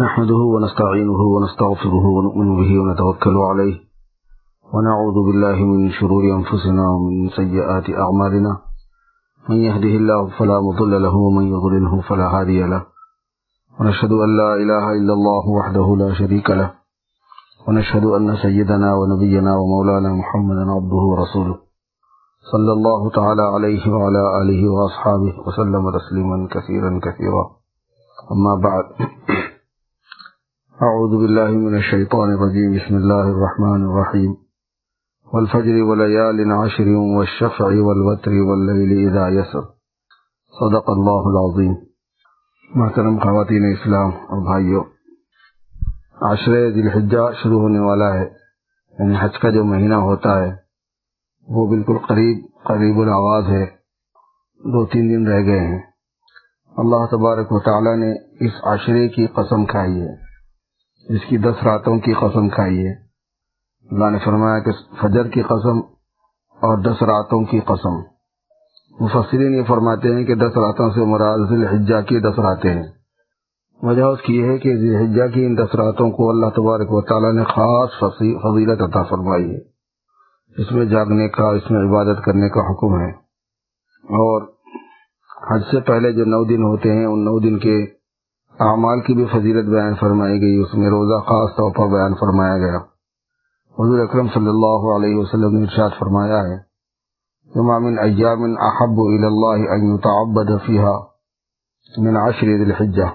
نحمده ونستعينه ونستغفره ونؤمن به ونتوكل عليه ونعوذ بالله من شرور أنفسنا ومن سيئات أعمالنا. من يهده الله فلا مضل له ومن يضلله فلا هادي له. ونشهد أن لا إله إلا الله وحده لا شريك له. ونشهد أن سيدنا ونبينا ومولانا محمدا عبده ورسوله. صلى الله تعالى عليه وعلى آله وأصحابه وسلم تسليما كثيرا كثيرا. أما بعد. أعوذ بالله من الشيطان الرجيم. بسم الله الرحمن الرحيم. والفجر وليال عشر والشفع والوتر والليل إذا يسر. صدق الله العظيم. محترم خواتین اسلام اور بھائیوں عشر ذی الحجہ شروع ہونے والا ہے یعنی حج کا جو مہینہ ہوتا ہے، وہ بالکل قریب قریب الآواز ہے، دو تین دن رہ گئے ہیں۔ اللہ تبارک و تعالی نے اس عشرے کی قسم کھائی ہے۔ اس کی دس راتوں کی قسم کھائی ہے۔ اللہ نے فرمایا کہ فجر کی قسم اور دس راتوں کی قسم۔ مفسرین یہ فرماتے ہیں کہ دس راتوں سے مراد ذی الحجہ کی دس راتیں ہیں۔ وجہ اس کی ہے کہ ذی الحجہ کی ان دس راتوں کو اللہ تبارک و تعالیٰ نے خاص فضیلت عطا فرمائی ہے۔ اس میں جاگنے کا، اس میں عبادت کرنے کا حکم ہے۔ اور حج سے پہلے جو نو دن ہوتے ہیں، ان نو دن کے اعمال کی بھی فضیلت بیان فرمائی گئی، اس میں روزہ خاص طور پر بیان فرمایا گیا۔ حضور اکرم صلی اللہ علیہ وسلم نے ارشاد فرمایا ہے من ایام احب الى ان يتعبد فيها من عشر ذی الحجہ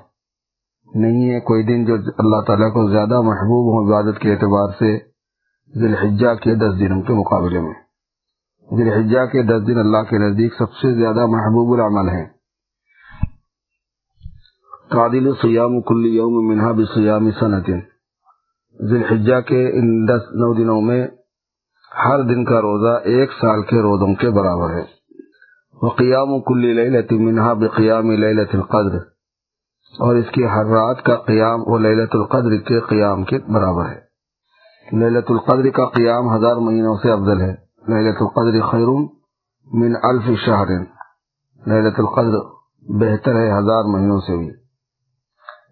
نہیں ہے کوئی دن جو اللہ تعالیٰ کو زیادہ محبوب ہو عبادت کے اعتبار سے ذی الحجہ کے دس دنوں کے مقابلے میں۔ ذی الحجہ کے دس دن اللہ کے نزدیک سب سے زیادہ محبوب العمل ہیں۔ قادل سیام کل یوم منہا بسیام سنتن ذی الحجہ کے ان دس نو دنوں میں ہر دن کا روزہ ایک سال کے روزوں کے برابر ہے۔ وہ قیام کلی للت منہا بقیام للت القدر۔ اور اس کی ہر رات کا قیام وہ للت القدر کے قیام کے برابر ہے۔ للت القدر کا قیام ہزار مہینوں سے افضل ہے۔ للت القدر خیرون من الف شہر۔ للت القدر بہتر ہے ہزار مہینوں سے بھی۔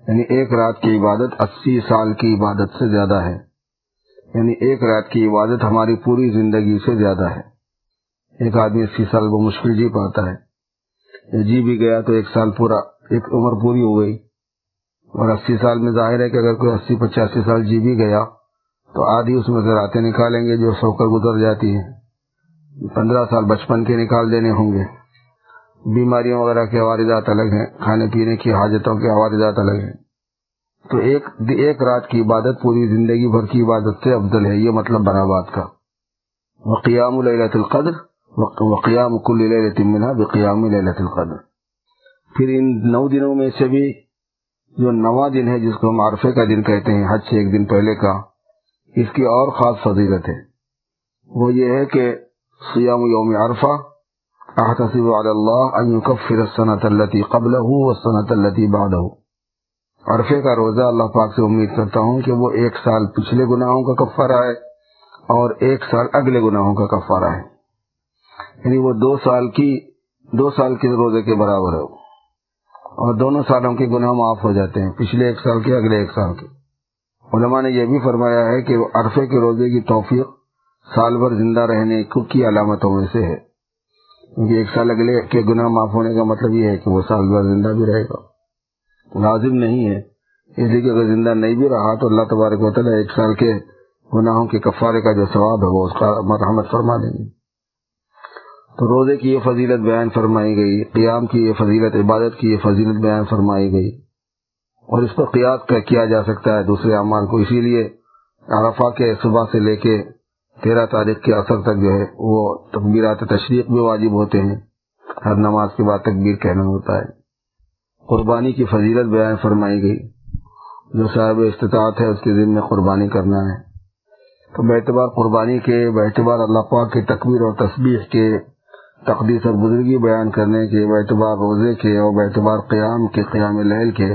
یعنی ایک رات کی عبادت اسی سال کی عبادت سے زیادہ ہے۔ یعنی ایک رات کی عبادت ہماری پوری زندگی سے زیادہ ہے۔ ایک آدمی اسی سال وہ مشکل جی پاتا ہے۔ جی بھی گیا تو ایک سال پورا، ایک عمر پوری ہو گئی۔ اور اسی سال میں ظاہر ہے کہ اگر کوئی اسی پچاسی سال جی بھی گیا تو آدھی اس میں سے راتیں نکالیں گے جو سو کر گزر جاتی ہیں۔ پندرہ سال بچپن کے نکال دینے ہوں گے۔ بیماریوں وغیرہ کے واردات الگ ہیں، کھانے پینے کی حاجتوں کے واردات الگ ہیں۔ تو ایک ایک رات کی عبادت، پوری زندگی بھر کی عبادت سے افضل ہے، یہ مطلب بنا بات کا۔ وقیام للت القدر وقیام کل منها بقیام للت القدر۔ پھر ان نو دنوں میں سے بھی جو نواں دن ہے، جس کو ہم عرفے کا دن کہتے ہیں، حج سے ایک دن پہلے کا، اس کی اور خاص فضیلت ہے۔ وہ یہ ہے کہ سیام یوم عرفہ احتسب على الله ان يكفر السنه التي قبله والسنه التي بعده۔ عرفے کا روزہ اللہ پاک سے امید کرتا ہوں کہ وہ ایک سال پچھلے گناہوں کا کفارہ ہے اور ایک سال اگلے گناہوں کا کفارہ ہے۔ یعنی وہ دو سال کی، دو سال کے روزے کے برابر ہے۔ اور دونوں سالوں کے گناہ معاف ہو جاتے ہیں، پچھلے ایک سال کے، اگلے ایک سال کے۔ علماء نے یہ بھی فرمایا ہے کہ عرفے کے روزے کی توفیق سال بھر زندہ رہنے کی علامتوں میں سے ہے۔ کیونکہ ایک سال اگلے کے گناہ معاف ہونے کا مطلب یہ ہے کہ وہ سال بھر زندہ بھی رہے گا۔ لازم نہیں ہے۔ اس لیے کہ اگر زندہ نہیں بھی رہا تو اللہ تبارک و تعالیٰ ایک سال کے گناہوں کے کفارے کا جو ثواب ہے وہ اس کا مرحمت فرما دیں گے۔ تو روزے کی یہ فضیلت بیان فرمائی گئی، قیام کی یہ فضیلت، عبادت کی یہ فضیلت بیان فرمائی گئی۔ اور اس پر قیاس کیا جا سکتا ہے دوسرے اعمال کو۔ اسی لیے عرفہ کے صبح سے لے کے تیرہ تاریخ کے اثر تک جو ہے وہ تقبیرات تشریق بھی واجب ہوتے ہیں۔ ہر نماز کے بعد تکبیر کہنا ہوتا ہے۔ قربانی کی فضیلت بیان فرمائی گئی۔ جو صاحب استطاعت ہے اس کے ذمہ قربانی کرنا ہے۔ تو بعتبار قربانی کے بعتبار اللہ پاک کے تکبیر اور تسبیح کے تقدیس اور بزرگی بیان کرنے کے بعتبار روزے کے اور بعتبار قیام کے، قیام لہل کے،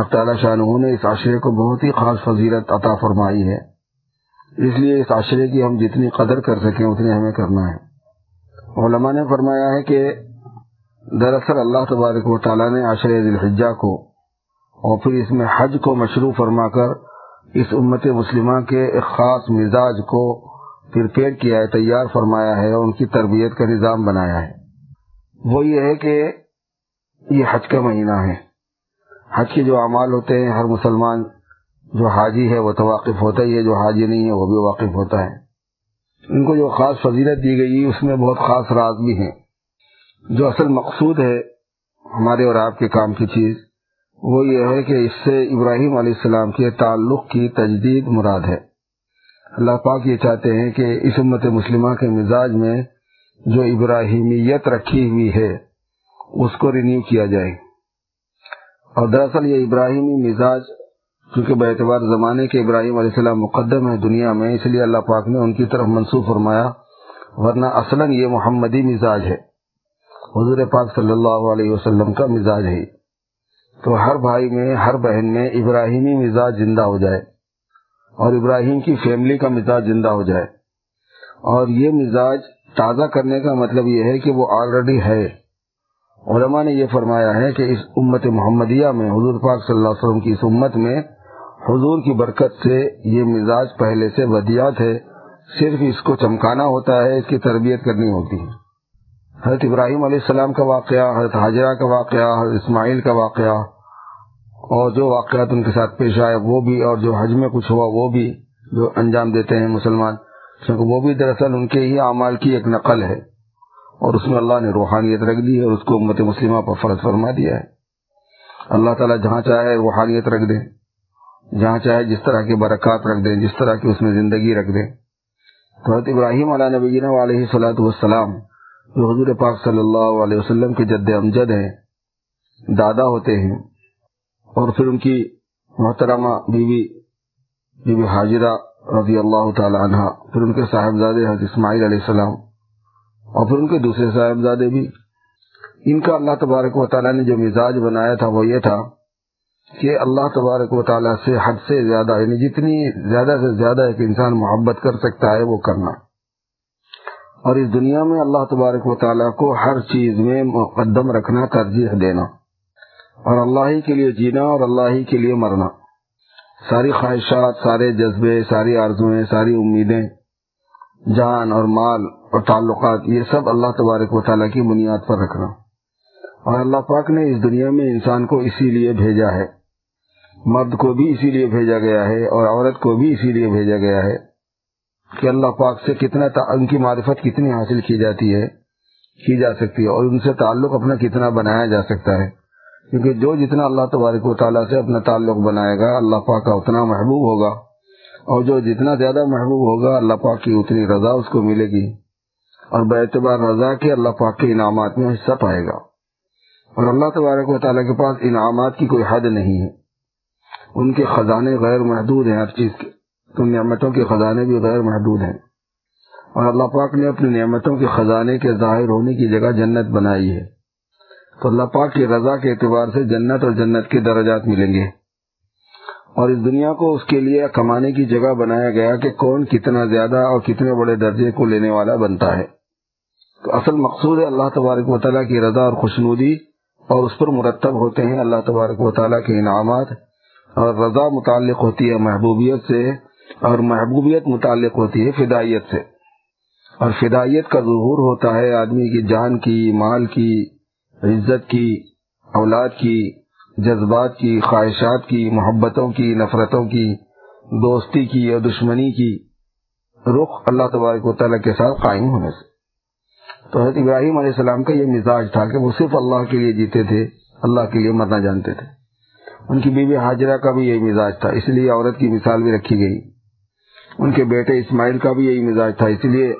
حق تعالی شاہ نے اس عشرے کو بہت ہی خاص فضیلت عطا فرمائی ہے۔ اس لیے اس عشرے کی ہم جتنی قدر کر سکیں اتنی ہمیں کرنا ہے۔ علماء نے فرمایا ہے کہ دراصل اللہ تبارک و تعالیٰ نے عشر الحجہ کو اور پھر اس میں حج کو مشروع فرما کر اس امت مسلمہ کے ایک خاص مزاج کو پھر کیا ہے، تیار فرمایا ہے اور ان کی تربیت کا نظام بنایا ہے۔ وہ یہ ہے کہ یہ حج کا مہینہ ہے۔ حج کے جو اعمال ہوتے ہیں، ہر مسلمان جو حاجی ہے وہ تو واقف ہوتا ہی ہے، جو حاجی نہیں ہے وہ بھی واقف ہوتا ہے۔ ان کو جو خاص فضیلت دی گئی، اس میں بہت خاص راز بھی ہیں۔ جو اصل مقصود ہے ہمارے اور آپ کے کام کی چیز، وہ یہ ہے کہ اس سے ابراہیم علیہ السلام کے تعلق کی تجدید مراد ہے۔ اللہ پاک یہ چاہتے ہیں کہ اس امت مسلمہ کے مزاج میں جو ابراہیمیت رکھی ہوئی ہے، اس کو رینیو کیا جائے۔ اور دراصل یہ ابراہیمی مزاج چونکہ بے اعتبار زمانے کے ابراہیم علیہ السلام مقدم ہے دنیا میں، اس لیے اللہ پاک نے ان کی طرف منسوخ فرمایا، ورنہ اصلا یہ محمدی مزاج ہے۔ حضور پاک صلی اللہ علیہ وسلم کا مزاج ہے۔ تو ہر بھائی میں، ہر بہن میں ابراہیمی مزاج زندہ ہو جائے، اور ابراہیم کی فیملی کا مزاج زندہ ہو جائے۔ اور یہ مزاج تازہ کرنے کا مطلب یہ ہے کہ وہ آلریڈی ہے۔ علماء نے یہ فرمایا ہے کہ اس امت محمدیہ میں، حضور پاک صلی اللہ علیہ وسلم کی اس امت میں حضور کی برکت سے یہ مزاج پہلے سے ودیات ہے، صرف اس کو چمکانا ہوتا ہے، اس کی تربیت کرنی ہوتی ہے۔ حضرت ابراہیم علیہ السلام کا واقعہ، حضرت حاجرہ کا واقعہ، حضرت اسماعیل کا واقعہ، اور جو واقعات ان کے ساتھ پیش آئے، وہ بھی، اور جو حج میں کچھ ہوا، وہ بھی جو انجام دیتے ہیں مسلمان کیونکہ وہ بھی دراصل ان کے ہی اعمال کی ایک نقل ہے۔ اور اس میں اللہ نے روحانیت رکھ دی، اور اس کو امت مسلمہ پر فرض فرما دیا ہے۔ اللہ تعالیٰ جہاں چاہے روحانیت رکھ دیں جہاں چاہے جس طرح کی برکات رکھ دیں، جس طرح کی اس میں زندگی رکھ دیں۔ تو حضرت ابراہیم علیہ نبی علیہ صلاحت والسلام، جو حضور پاک صلی اللہ علیہ وسلم کے جد امجد ہیں، دادا ہوتے ہیں، اور پھر ان کی محترمہ بیوی بیوی حاجرہ رضی اللہ تعالی عنہ، پھر ان کے صاحبزادے حضرت اسماعیل علیہ السلام، اور پھر ان کے دوسرے صاحبزادے بھی۔ ان کا اللہ تبارک و تعالیٰ نے جو مزاج بنایا تھا وہ یہ تھا کہ اللہ تبارک و تعالیٰ سے حد سے زیادہ یعنی جتنی زیادہ سے زیادہ ایک انسان محبت کر سکتا ہے وہ کرنا۔ اور اس دنیا میں اللہ تبارک و تعالیٰ کو ہر چیز میں مقدم رکھنا، ترجیح دینا۔ اور اللہ ہی کے لیے جینا اور اللہ ہی کے لیے مرنا۔ ساری خواہشات، سارے جذبے، ساری آرزویں ساری امیدیں، جان اور مال اور تعلقات، یہ سب اللہ تبارک و تعالیٰ کی بنیاد پر رکھنا۔ اور اللہ پاک نے اس دنیا میں انسان کو اسی لیے بھیجا ہے۔ مرد کو بھی اسی لیے بھیجا گیا ہے اور عورت کو بھی اسی لیے بھیجا گیا ہے کہ اللہ پاک سے کتنا ان کی معرفت کتنی حاصل کی جاتی ہے، کی جا سکتی ہے اور ان سے تعلق اپنا کتنا بنایا جا سکتا ہے۔ کیونکہ جو جتنا اللہ تبارک و تعالیٰ سے اپنا تعلق بنائے گا، اللہ پاک کا اتنا محبوب ہوگا۔ اور جو جتنا زیادہ محبوب ہوگا، اللہ پاک کی اتنی رضا اس کو ملے گی۔ اور بے اعتبار رضا کے اللہ پاک کے انعامات میں حصہ پائے گا۔ اور اللہ تبارک و تعالیٰ کے پاس انعامات کی کوئی حد نہیں ہے۔ ان کے خزانے غیر محدود ہیں ہر چیز کے۔ تو نعمتوں کے خزانے بھی غیر محدود ہیں۔ اور اللہ پاک نے اپنی نعمتوں کے خزانے کے ظاہر ہونے کی جگہ جنت بنائی ہے۔ تو اللہ پاک کی رضا کے اعتبار سے جنت اور جنت کے درجات ملیں گے۔ اور اس دنیا کو اس کے لیے کمانے کی جگہ بنایا گیا کہ کون کتنا زیادہ اور کتنے بڑے درجے کو لینے والا بنتا ہے۔ تو اصل مقصود ہے اللہ تبارک و تعالیٰ کی رضا اور خوشنودی اور اس پر مرتب ہوتے ہیں اللہ تبارک و تعالیٰ کے انعامات۔ اور رضا متعلق ہوتی ہے محبوبیت سے، اور محبوبیت متعلق ہوتی ہے فدائیت سے۔ اور فدائیت کا ظہور ہوتا ہے آدمی کی جان کی، مال کی، عزت کی، اولاد کی، جذبات کی، خواہشات کی، محبتوں کی، نفرتوں کی، دوستی کی اور دشمنی کی۔ رخ اللہ تبارک و تعالیٰ کے ساتھ قائم ہونے سے۔ تو حضرت ابراہیم علیہ السلام کا یہ مزاج تھا کہ وہ صرف اللہ کے لیے جیتے تھے، اللہ کے لیے مرنا جانتے تھے۔ ان کی بیوی حاجرہ کا بھی یہی مزاج تھا، اس لیے عورت کی مثال بھی رکھی گئی۔ ان کے بیٹے اسماعیل کا بھی یہی مزاج تھا، اس لیے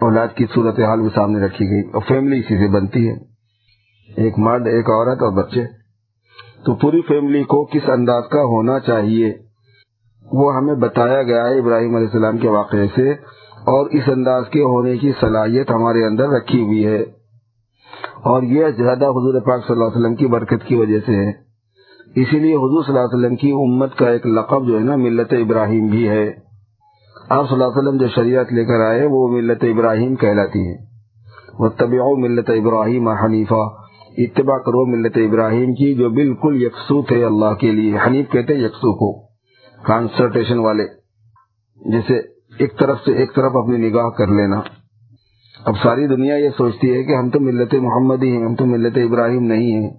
اولاد کی صورت حال بھی سامنے رکھی گئی۔ اور فیملی اسی سے بنتی ہے۔ ایک مرد، ایک عورت اور بچے۔ تو پوری فیملی کو کس انداز کا ہونا چاہیے؟ وہ ہمیں بتایا گیا ہے ابراہیم علیہ السلام کے واقعے سے۔ اور اس انداز کے ہونے کی صلاحیت ہمارے اندر رکھی ہوئی ہے۔ اور یہ زیادہ حضور پاک صلی اللہ علیہ وسلم کی برکت کی وجہ سے ہے۔ اسی لیے حضور صلی اللہ علیہ وسلم کی امت کا ایک لقب جو ہے نا ملت ابراہیم بھی ہے۔ آپ صلی اللہ علیہ وسلم جو شریعت لے کر آئے وہ ملت ابراہیم کہلاتی ہے وہ طبی ملت ابراہیم حنیفہ اتباع کرو ملت ابراہیم کی جو بالکل یکسو تھے اللہ کے لیے۔ حنیف کہتے یکسو کو۔ کانسنٹریشن والے۔ جیسے ایک طرف سے ایک طرف اپنی نگاہ کر لینا۔ اب ساری دنیا یہ سوچتی ہے کہ ہم تو ملت محمد ہی ہیں، ہم تو ملت ابراہیم نہیں ہیں۔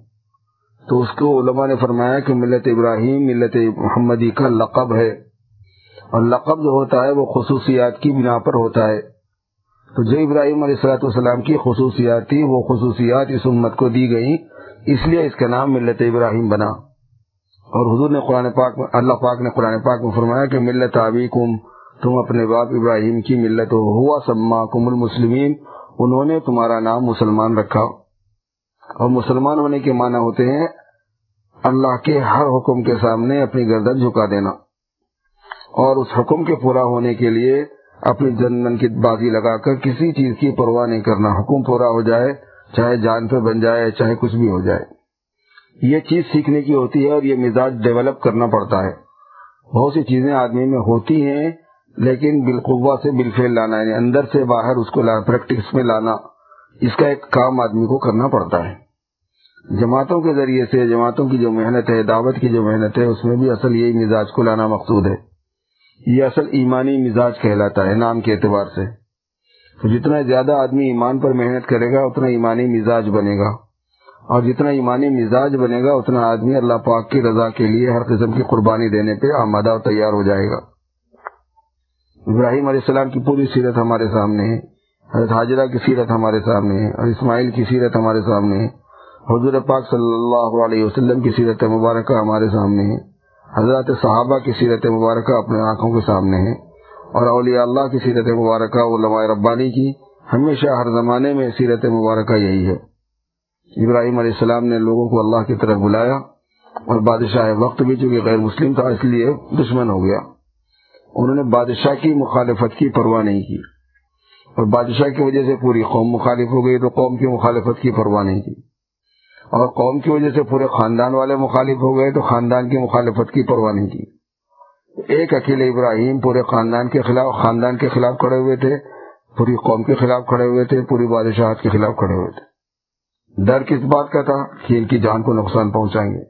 تو اس کو علماء نے فرمایا کہ ملت ابراہیم، ملت محمدی کا لقب ہے۔ اور لقب جو ہوتا ہے وہ خصوصیات کی بنا پر ہوتا ہے۔ تو جو ابراہیم علیہ السلاۃ والسلام کی خصوصیات تھی وہ خصوصیات اس امت کو دی گئی اس لیے اس کا نام ملت ابراہیم بنا۔ اور حضور نے قرآن پاک میں، اللہ پاک نے قرآن پاک میں فرمایا کہ ملت آبی کم تم اپنے باپ ابراہیم کی ملت ہوا سما کم المسلمین، انہوں نے تمہارا نام مسلمان رکھا۔ اور مسلمان ہونے کے معنی ہوتے ہیں اللہ کے ہر حکم کے سامنے اپنی گردن جھکا دینا اور اس حکم کے پورا ہونے کے لیے اپنی جنمن کی بازی لگا کر کسی چیز کی پرواہ نہیں کرنا۔ حکم پورا ہو جائے، چاہے جان پہ بن جائے، چاہے کچھ بھی ہو جائے۔ یہ چیز سیکھنے کی ہوتی ہے اور یہ مزاج ڈیولپ کرنا پڑتا ہے۔ بہت سی چیزیں آدمی میں ہوتی ہیں، لیکن بالقوا سے بالفیل لانا یعنی اندر سے باہر اس کو پریکٹس میں لانا۔ اس کا ایک کام آدمی کو کرنا پڑتا ہے۔ جماعتوں کے ذریعے سے، جماعتوں کی جو محنت ہے، دعوت کی جو محنت ہے، اس میں بھی اصل یہی مزاج کو لانا مقصود ہے۔ یہ اصل ایمانی مزاج کہلاتا ہے، نام کے اعتبار سے۔ تو جتنا زیادہ آدمی ایمان پر محنت کرے گا، اتنا ایمانی مزاج بنے گا۔ اور جتنا ایمانی مزاج بنے گا، اتنا آدمی اللہ پاک کی رضا کے لیے ہر قسم کی قربانی دینے پہ آمادہ اور تیار ہو جائے گا۔ ابراہیم علیہ السلام کی پوری سیرت ہمارے سامنے ہے۔ حضرت حاجرہ کی سیرت ہمارے سامنے ہے اور اسماعیل کی سیرت ہمارے سامنے ہے۔ حضور پاک صلی اللہ علیہ وسلم کی سیرت مبارکہ ہمارے سامنے ہے۔ حضرت صحابہ کی سیرت مبارکہ اپنے آنکھوں کے سامنے ہے۔ اور اولیاء اللہ کی سیرت مبارکہ، علماء ربانی کی، ہمیشہ ہر زمانے میں سیرت مبارکہ یہی ہے۔ ابراہیم علیہ السلام نے لوگوں کو اللہ کی طرف بلایا اور بادشاہ وقت بھی چونکہ غیر مسلم تھا اس لیے دشمن ہو گیا۔ انہوں نے بادشاہ کی مخالفت کی پرواہ نہیں کی۔ اور بادشاہ کی وجہ سے پوری قوم مخالف ہو گئی تو قوم کی مخالفت کی پرواہ نہیں کی اور قوم کی وجہ سے پورے خاندان والے مخالف ہو گئے تو خاندان کی مخالفت کی پرواہ نہیں کی ایک اکیلے ابراہیم پورے خاندان کے خلاف، خاندان کے خلاف کھڑے ہوئے تھے، پوری قوم کے خلاف کھڑے ہوئے تھے، پوری بادشاہت کے خلاف کھڑے ہوئے تھے۔ ڈر کس بات کا تھا؟ کہ ان کی جان کو نقصان پہنچائیں گے۔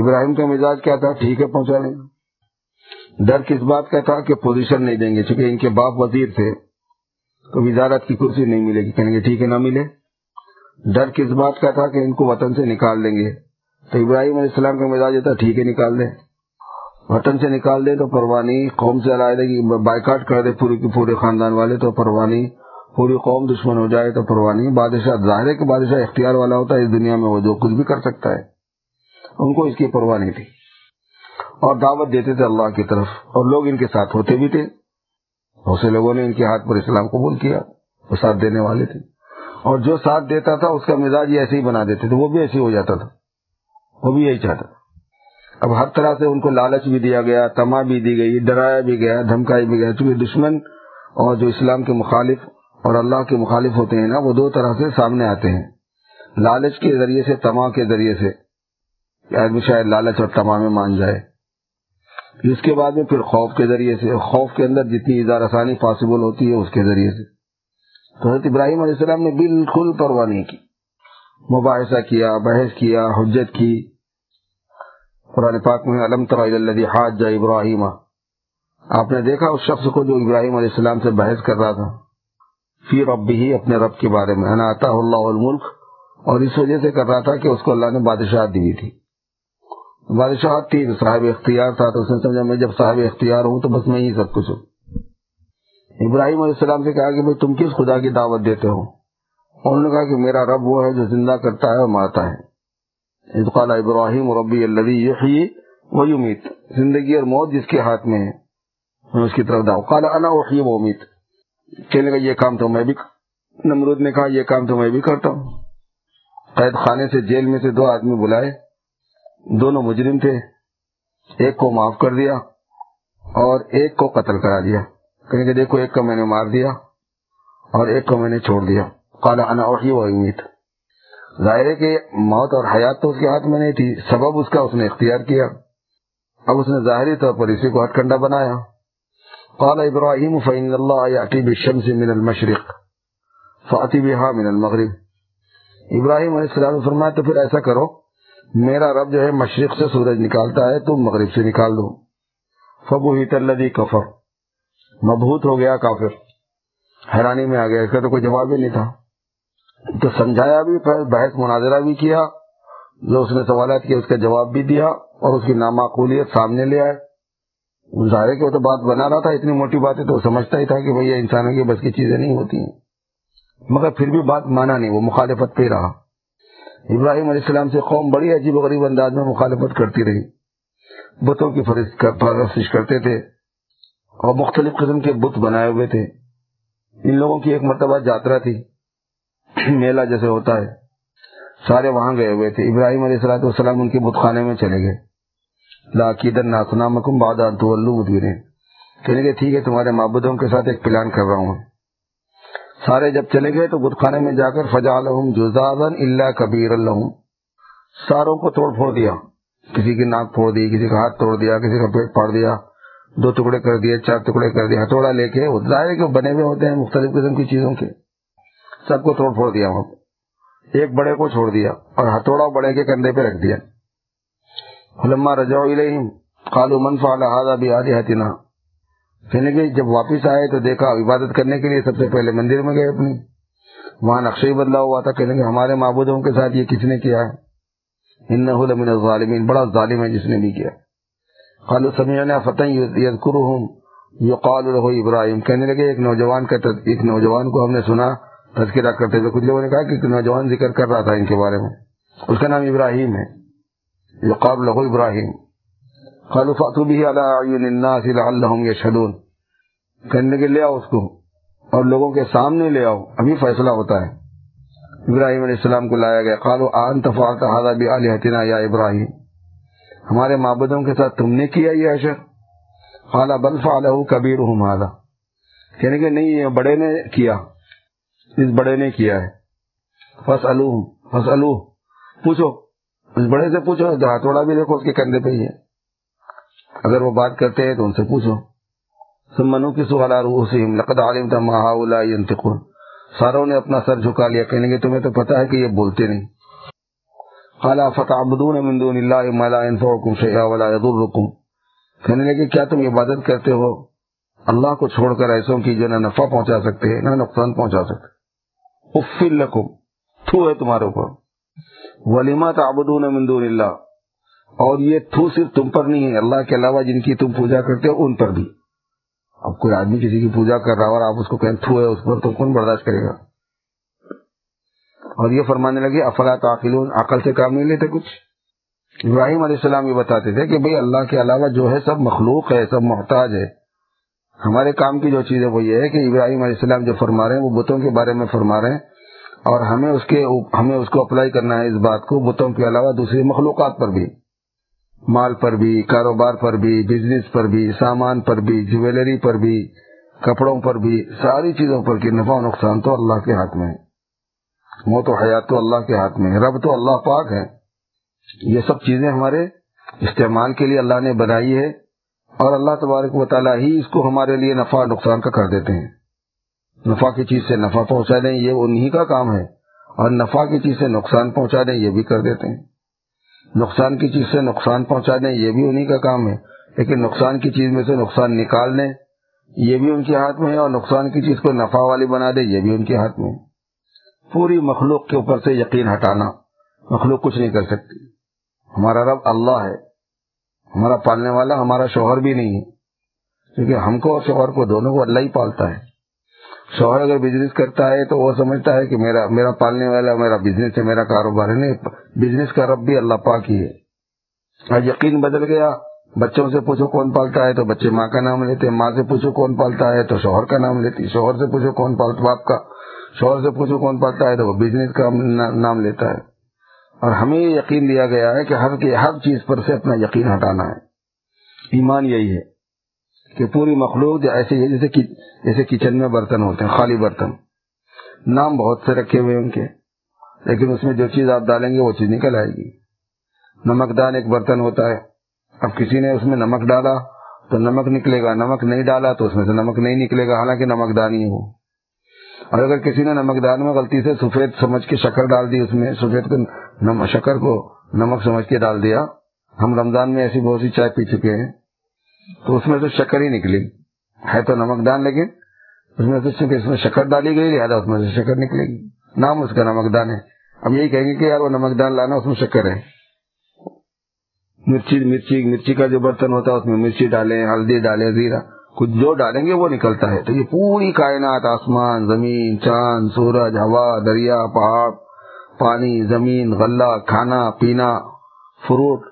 ابراہیم کا مزاج کیا تھا؟ ٹھیک ہے، پہنچا لیں گے۔ ڈر کس بات کا تھا؟ کہ پوزیشن نہیں دیں گے، چونکہ ان کے باپ وزیر تھے۔ تو وزارت کی کرسی نہیں ملے گی۔ کہیں گے ٹھیک ہے، نہ ملے۔ ڈر کس بات کا تھا کہ ان کو وطن سے نکال دیں گے؟ تو ابراہیم علیہ السلام کا مزاج تھا، ٹھیک ہے، نکال دیں۔ وطن سے نکال دیں تو پروانی قوم سے علیحدہ بائیکاٹ کر دے پوری پورے خاندان والے، تو پروانی پوری قوم دشمن ہو جائے تو پروانی بادشاہ، ظاہر ہے کہ بادشاہ اختیار والا ہوتا ہے، اس دنیا میں وہ جو کچھ بھی کر سکتا ہے۔ ان کو اس کی پرواہ نہیں تھی۔ اور دعوت دیتے تھے اللہ کی طرف، اور لوگ ان کے ساتھ ہوتے بھی تھے۔ بہت سے لوگوں نے ان کے ہاتھ پر اسلام قبول کیا، وہ ساتھ دینے والے تھے۔ اور جو ساتھ دیتا تھا، اس کا مزاج ایسے ہی بنا دیتے تھے، وہ بھی ایسے ہو جاتا تھا۔ وہ بھی یہی چاہتا تھا۔ اب ہر طرح سے ان کو لالچ بھی دیا گیا تما بھی دی گئی، ڈرایا بھی گیا، دھمکائی بھی گیا۔ چونکہ دشمن اور جو اسلام کے مخالف اور اللہ کے مخالف ہوتے ہیں نا، وہ دو طرح سے سامنے آتے ہیں۔ لالچ کے ذریعے سے تما کے ذریعے سے۔ آدمی شاید لالچ اور تما میں مان جائے۔ اس کے بعد میں پھر خوف کے ذریعے سے، خوف کے اندر جتنی اظہار آسانی پاسبل ہوتی ہے، اس کے ذریعے سے۔ تو حضرت ابراہیم علیہ السلام نے بالکل پرواہ نہیں کی۔ مباحثہ کیا، بحث کیا، حجت کی۔ قرآن پاک میں علم حاج ابراہیم۔ آپ نے دیکھا اس شخص کو جو ابراہیم علیہ السلام سے بحث کر رہا تھا۔ فی رب بھی اپنے رب کے بارے میں۔ اللہ الملک۔ اور اس وجہ سے کر رہا تھا کہ اس کو اللہ نے بادشاہ دی تھی۔ بادشاہ تھی صاحب اختیار تھا تو اس نے سمجھا میں جب صاحب اختیار ہوں تو بس میں ہی سب کچھ ہوں۔ ابراہیم علیہ السلام سے کہا کہ بھائی تم کس خدا کی دعوت دیتے ہو؟ انہوں نے کہا کہ میرا رب وہ ہے جو زندہ کرتا ہے اور مارتا ہے۔ ادقال ابراہیم ربی اللہ وہ امید زندگی اور موت جس کے ہاتھ میں ہے، میں اس کی طرف داؤ کالا انا وہی وہ امید کہنے کا یہ کام تو میں بھی نمرود نے کہا، یہ کام تو میں بھی کرتا ہوں۔ قید خانے سے جیل میں سے دو آدمی بلائے۔ دونوں مجرم تھے۔ ایک کو معاف کر دیا اور ایک کو قتل کرا دیا۔ کہیں کہ دیکھو، ایک کو میں نے مار دیا اور ایک کو میں نے چھوڑ دیا۔ کالا انا وہی وہ امید ظاہر ہے کہ موت اور حیات تو اس کے ہاتھ میں نہیں تھی، سبب اس کا اس نے اختیار کیا۔ اب اس نے ظاہری طور پر اسی کو ہتھ کنڈا بنایا۔ قال، ابراہیم فعین اللہ بالشمس من المشرق فاتی بها من المغرب۔ ابراہیم علیہ السلام نے فرمایا، تو پھر ایسا کرو میرا رب جو ہے مشرق سے سورج نکالتا ہے، تم مغرب سے نکال دو۔ فبو ہی تلدی کفر۔ مبہوت ہو گیا کافر۔ حیرانی میں آ گیا، اس کا تو کوئی جواب ہی نہیں تھا۔ تو سمجھایا بھی بحث مناظرہ بھی کیا۔ جو اس نے سوالات کیا اس کا جواب بھی دیا اور اس کی نامعقولیت سامنے لے آئے۔ ظاہر کہ وہ تو بات بنا رہا تھا، اتنی موٹی بات ہے تو سمجھتا ہی تھا کہ بھائی انسانوں کی بس کی چیزیں نہیں ہوتی ہیں۔ مگر پھر بھی بات مانا نہیں، وہ مخالفت پہ رہا۔ ابراہیم علیہ السلام سے قوم بڑی عجیب و غریب انداز میں مخالفت کرتی رہی۔ بتوں کی فرش کرتے تھے اور مختلف قسم کے بت بنائے ہوئے تھے۔ ان لوگوں کی ایک مرتبہ یاترا تھی۔ میلہ جیسے ہوتا ہے۔ سارے وہاں گئے ہوئے تھے۔ ابراہیم علیہ السلاۃ والسلام ان کے بت خانے میں چلے گئے۔ لاقیدن ناسنا مکم بادان تو کہنے کے ٹھیک ہے، تمہارے معبودوں کے ساتھ ایک پلان کر رہا ہوں۔ سارے جب چلے گئے تو بت خانے میں جا کر فجا جزازن اللہ کبیر اللہ ساروں کو توڑ پھوڑ دیا۔ کسی کی ناک پھوڑ دی، کسی کا ہاتھ توڑ دیا، کسی کا پیٹ پھاڑ دیا۔ دو ٹکڑے کر دیے، چار ٹکڑے کر دیے، ہتھوڑا لے کے۔ ظاہر کے بنے ہوئے ہوتے ہیں، مختلف قسم کی چیزوں کے۔ سب کو توڑ پھوڑ دیا وہاں ایک بڑے کو چھوڑ دیا اور ہتھوڑا بڑے کے کندھے پہ رکھ دیا۔ علما رجو کالو منفا لہٰذا یعنی کہنے کے جب واپس آئے تو دیکھا عبادت کرنے کے لیے سب سے پہلے مندر میں گئے اپنی۔ وہاں نقشہ ہی بدلا ہوا تھا کہنے کے ہمارے معبودوں کے ساتھ یہ کس نے کیا ہے۔ ان ظالمین بڑا ظالم ہے جس نے بھی کیا۔ خالو سمیع فتح یقال له ابراہیم۔ کہنے لگے، ایک نوجوان کا ایک نوجوان کو ہم نے سنا، تذکرہ کرتے ہوئے کچھ لوگوں نے کہا کہ ایک نوجوان ذکر کر رہا تھا ان کے بارے میں۔ اس کا نام ابراہیم ہے۔ یقال له ابراہیم۔ خالو فاتو بھی الناس لعلهم يشهدون کہنے لگے لے آؤ اس کو اور لوگوں کے سامنے لے آؤ۔ ابھی فیصلہ ہوتا ہے۔ ابراہیم علیہ السلام کو لایا گیا۔ قالو ان تفعلت هذا بالهتنا یا ابراہیم۔ ہمارے معبودوں کے ساتھ تم نے کیا یہ اشر خالہ بل فعلہ کبیر ہوں مالا کہنے کہ نہیں، یہ بڑے نے کیا۔ اس بڑے نے کیا ہے۔ فس فس پوچھو۔ اس بڑے سے پوچھو ہاتھوڑا بھی دیکھو اس کے کندھے پہ ہی ہے۔ اگر وہ بات کرتے ہیں تو ان سے پوچھو۔ سمنو کی سوالا روح سے لقد عالم تھا ماحول ساروں نے اپنا سر جھکا لیا، کہنے کہ تمہیں تو پتا ہے کہ یہ بولتے نہیں۔ خالا فتح من دون اللہ ما لا ينفعكم شيئا ولا يضركم کہنے لگے، کیا تم عبادت کرتے ہو؟ اللہ کو چھوڑ کر ایسوں کی جو نہ نفع پہنچا سکتے ہیں، نہ نقصان پہنچا سکتے افل لکم تھو ہے تمہارے اوپر۔ ولیما تعبدون من دون اللہ؟ اور یہ تھو صرف تم پر نہیں ہے، اللہ کے علاوہ جن کی تم پوجا کرتے ہو ان پر بھی۔ اب کوئی آدمی کسی کی پوجا کر رہا اور آپ اس کو کہیں تھو ہے، اس پر تو کون برداشت کرے گا؟ اور یہ فرمانے لگے، افلا تعقلون؟ عقل سے کام نہیں لیتے کچھ؟ ابراہیم علیہ السلام یہ بتاتے تھے کہ بھئی اللہ کے علاوہ جو ہے سب مخلوق ہے، سب محتاج ہے۔ ہمارے کام کی جو چیز ہے وہ یہ ہے کہ ابراہیم علیہ السلام جو فرما رہے ہیں، وہ بتوں کے بارے میں فرما رہے ہیں۔ اور ہمیں اس کے ہمیں اس کو اپلائی کرنا ہے اس بات کو، بتوں کے علاوہ دوسری مخلوقات پر بھی۔ مال پر بھی، کاروبار پر بھی بزنس پر بھی، سامان پر بھی جویلری پر بھی، کپڑوں پر بھی، ساری چیزوں پر کی نفع و نقصان تو اللہ کے ہاتھ میں ہے۔ موت و حیات تو اللہ کے ہاتھ میں رب تو اللہ پاک ہے۔ یہ سب چیزیں ہمارے استعمال کے لیے اللہ نے بنائی ہے اور اللہ تبارک و تعالیٰ ہی اس کو ہمارے لیے نفع نقصان کا کر دیتے ہیں۔ نفع کی چیز سے نفع پہنچا دیں یہ انہی کا کام ہے اور نفع کی چیز سے نقصان پہنچا دیں یہ بھی کر دیتے ہیں۔ نقصان کی چیز سے نقصان پہنچا دیں، یہ بھی انہی کا کام ہے۔ لیکن نقصان کی چیز میں سے نقصان نکال دیں، یہ بھی ان کے ہاتھ میں ہے، اور نقصان کی چیز کو نفع والی بنا دے یہ بھی ان کے ہاتھ میں پوری مخلوق کے اوپر سے یقین ہٹانا، مخلوق کچھ نہیں کر سکتی۔ ہمارا رب اللہ ہے، ہمارا پالنے والا، ہمارا شوہر بھی نہیں ہے۔ کیونکہ ہم کو اور شوہر کو دونوں کو اللہ ہی پالتا ہے۔ شوہر اگر بزنس کرتا ہے تو وہ سمجھتا ہے کہ میرا میرا پالنے والا، میرا بزنس ہے، میرا کاروبار ہے۔ نہیں بزنس کا رب بھی اللہ پاک ہی ہے۔ اور یقین بدل گیا، بچوں سے پوچھو کون پالتا ہے تو بچے ماں کا نام لیتے ماں سے پوچھو کون پالتا ہے تو شوہر کا نام لیتی شوہر سے پوچھو کون پالتا باپ کا، شوہر سے پوچھو کون پڑھتا ہے تو وہ بزنس کا نام لیتا ہے۔ اور ہمیں یہ یقین دیا گیا ہے کہ ہر ہر چیز پر سے اپنا یقین ہٹانا ہے۔ ایمان یہی ہے کہ پوری مخلوق ایسے ہی، جیسے جیسے کچن میں برتن ہوتے ہیں، خالی برتن۔ نام بہت سے رکھے ہوئے ان کے۔ لیکن اس میں جو چیز آپ ڈالیں گے وہ چیز نکل آئے گی۔ نمک دان ایک برتن ہوتا ہے۔ اب کسی نے اس میں نمک ڈالا تو نمک نکلے گا۔ نمک نہیں ڈالا تو اس میں سے نمک نہیں نکلے گا۔ حالانکہ نمک دان ہی ہو۔ اور اگر کسی نے نمک دان میں غلطی سے سفید سمجھ کے شکر ڈال دی اس میں، سفید کو شکر کو نمک سمجھ کے ڈال دیا۔ ہم رمضان میں ایسی بہت سی چائے پی چکے ہیں۔ تو اس میں تو شکر ہی نکلی۔ ہے تو نمک دان لیکن اس میں سے اس میں شکر ڈالی گئی، لہٰذا اس میں سے شکر نکلے گی۔ نام اس کا نمک دان ہے۔ اب یہی کہیں گے کہ یار وہ نمک دان لانا اس میں شکر ہے۔ مرچی مرچی مرچی کا جو برتن ہوتا ہے اس میں مرچی ڈالیں، ہلدی ڈالیں، زیرہ۔ کچھ جو ڈالیں گے وہ نکلتا ہے۔ تو یہ پوری کائنات، آسمان، زمین، چاند، سورج، ہوا، دریا، پہاڑ، پانی، زمین، غلہ، کھانا، پینا، فروٹ،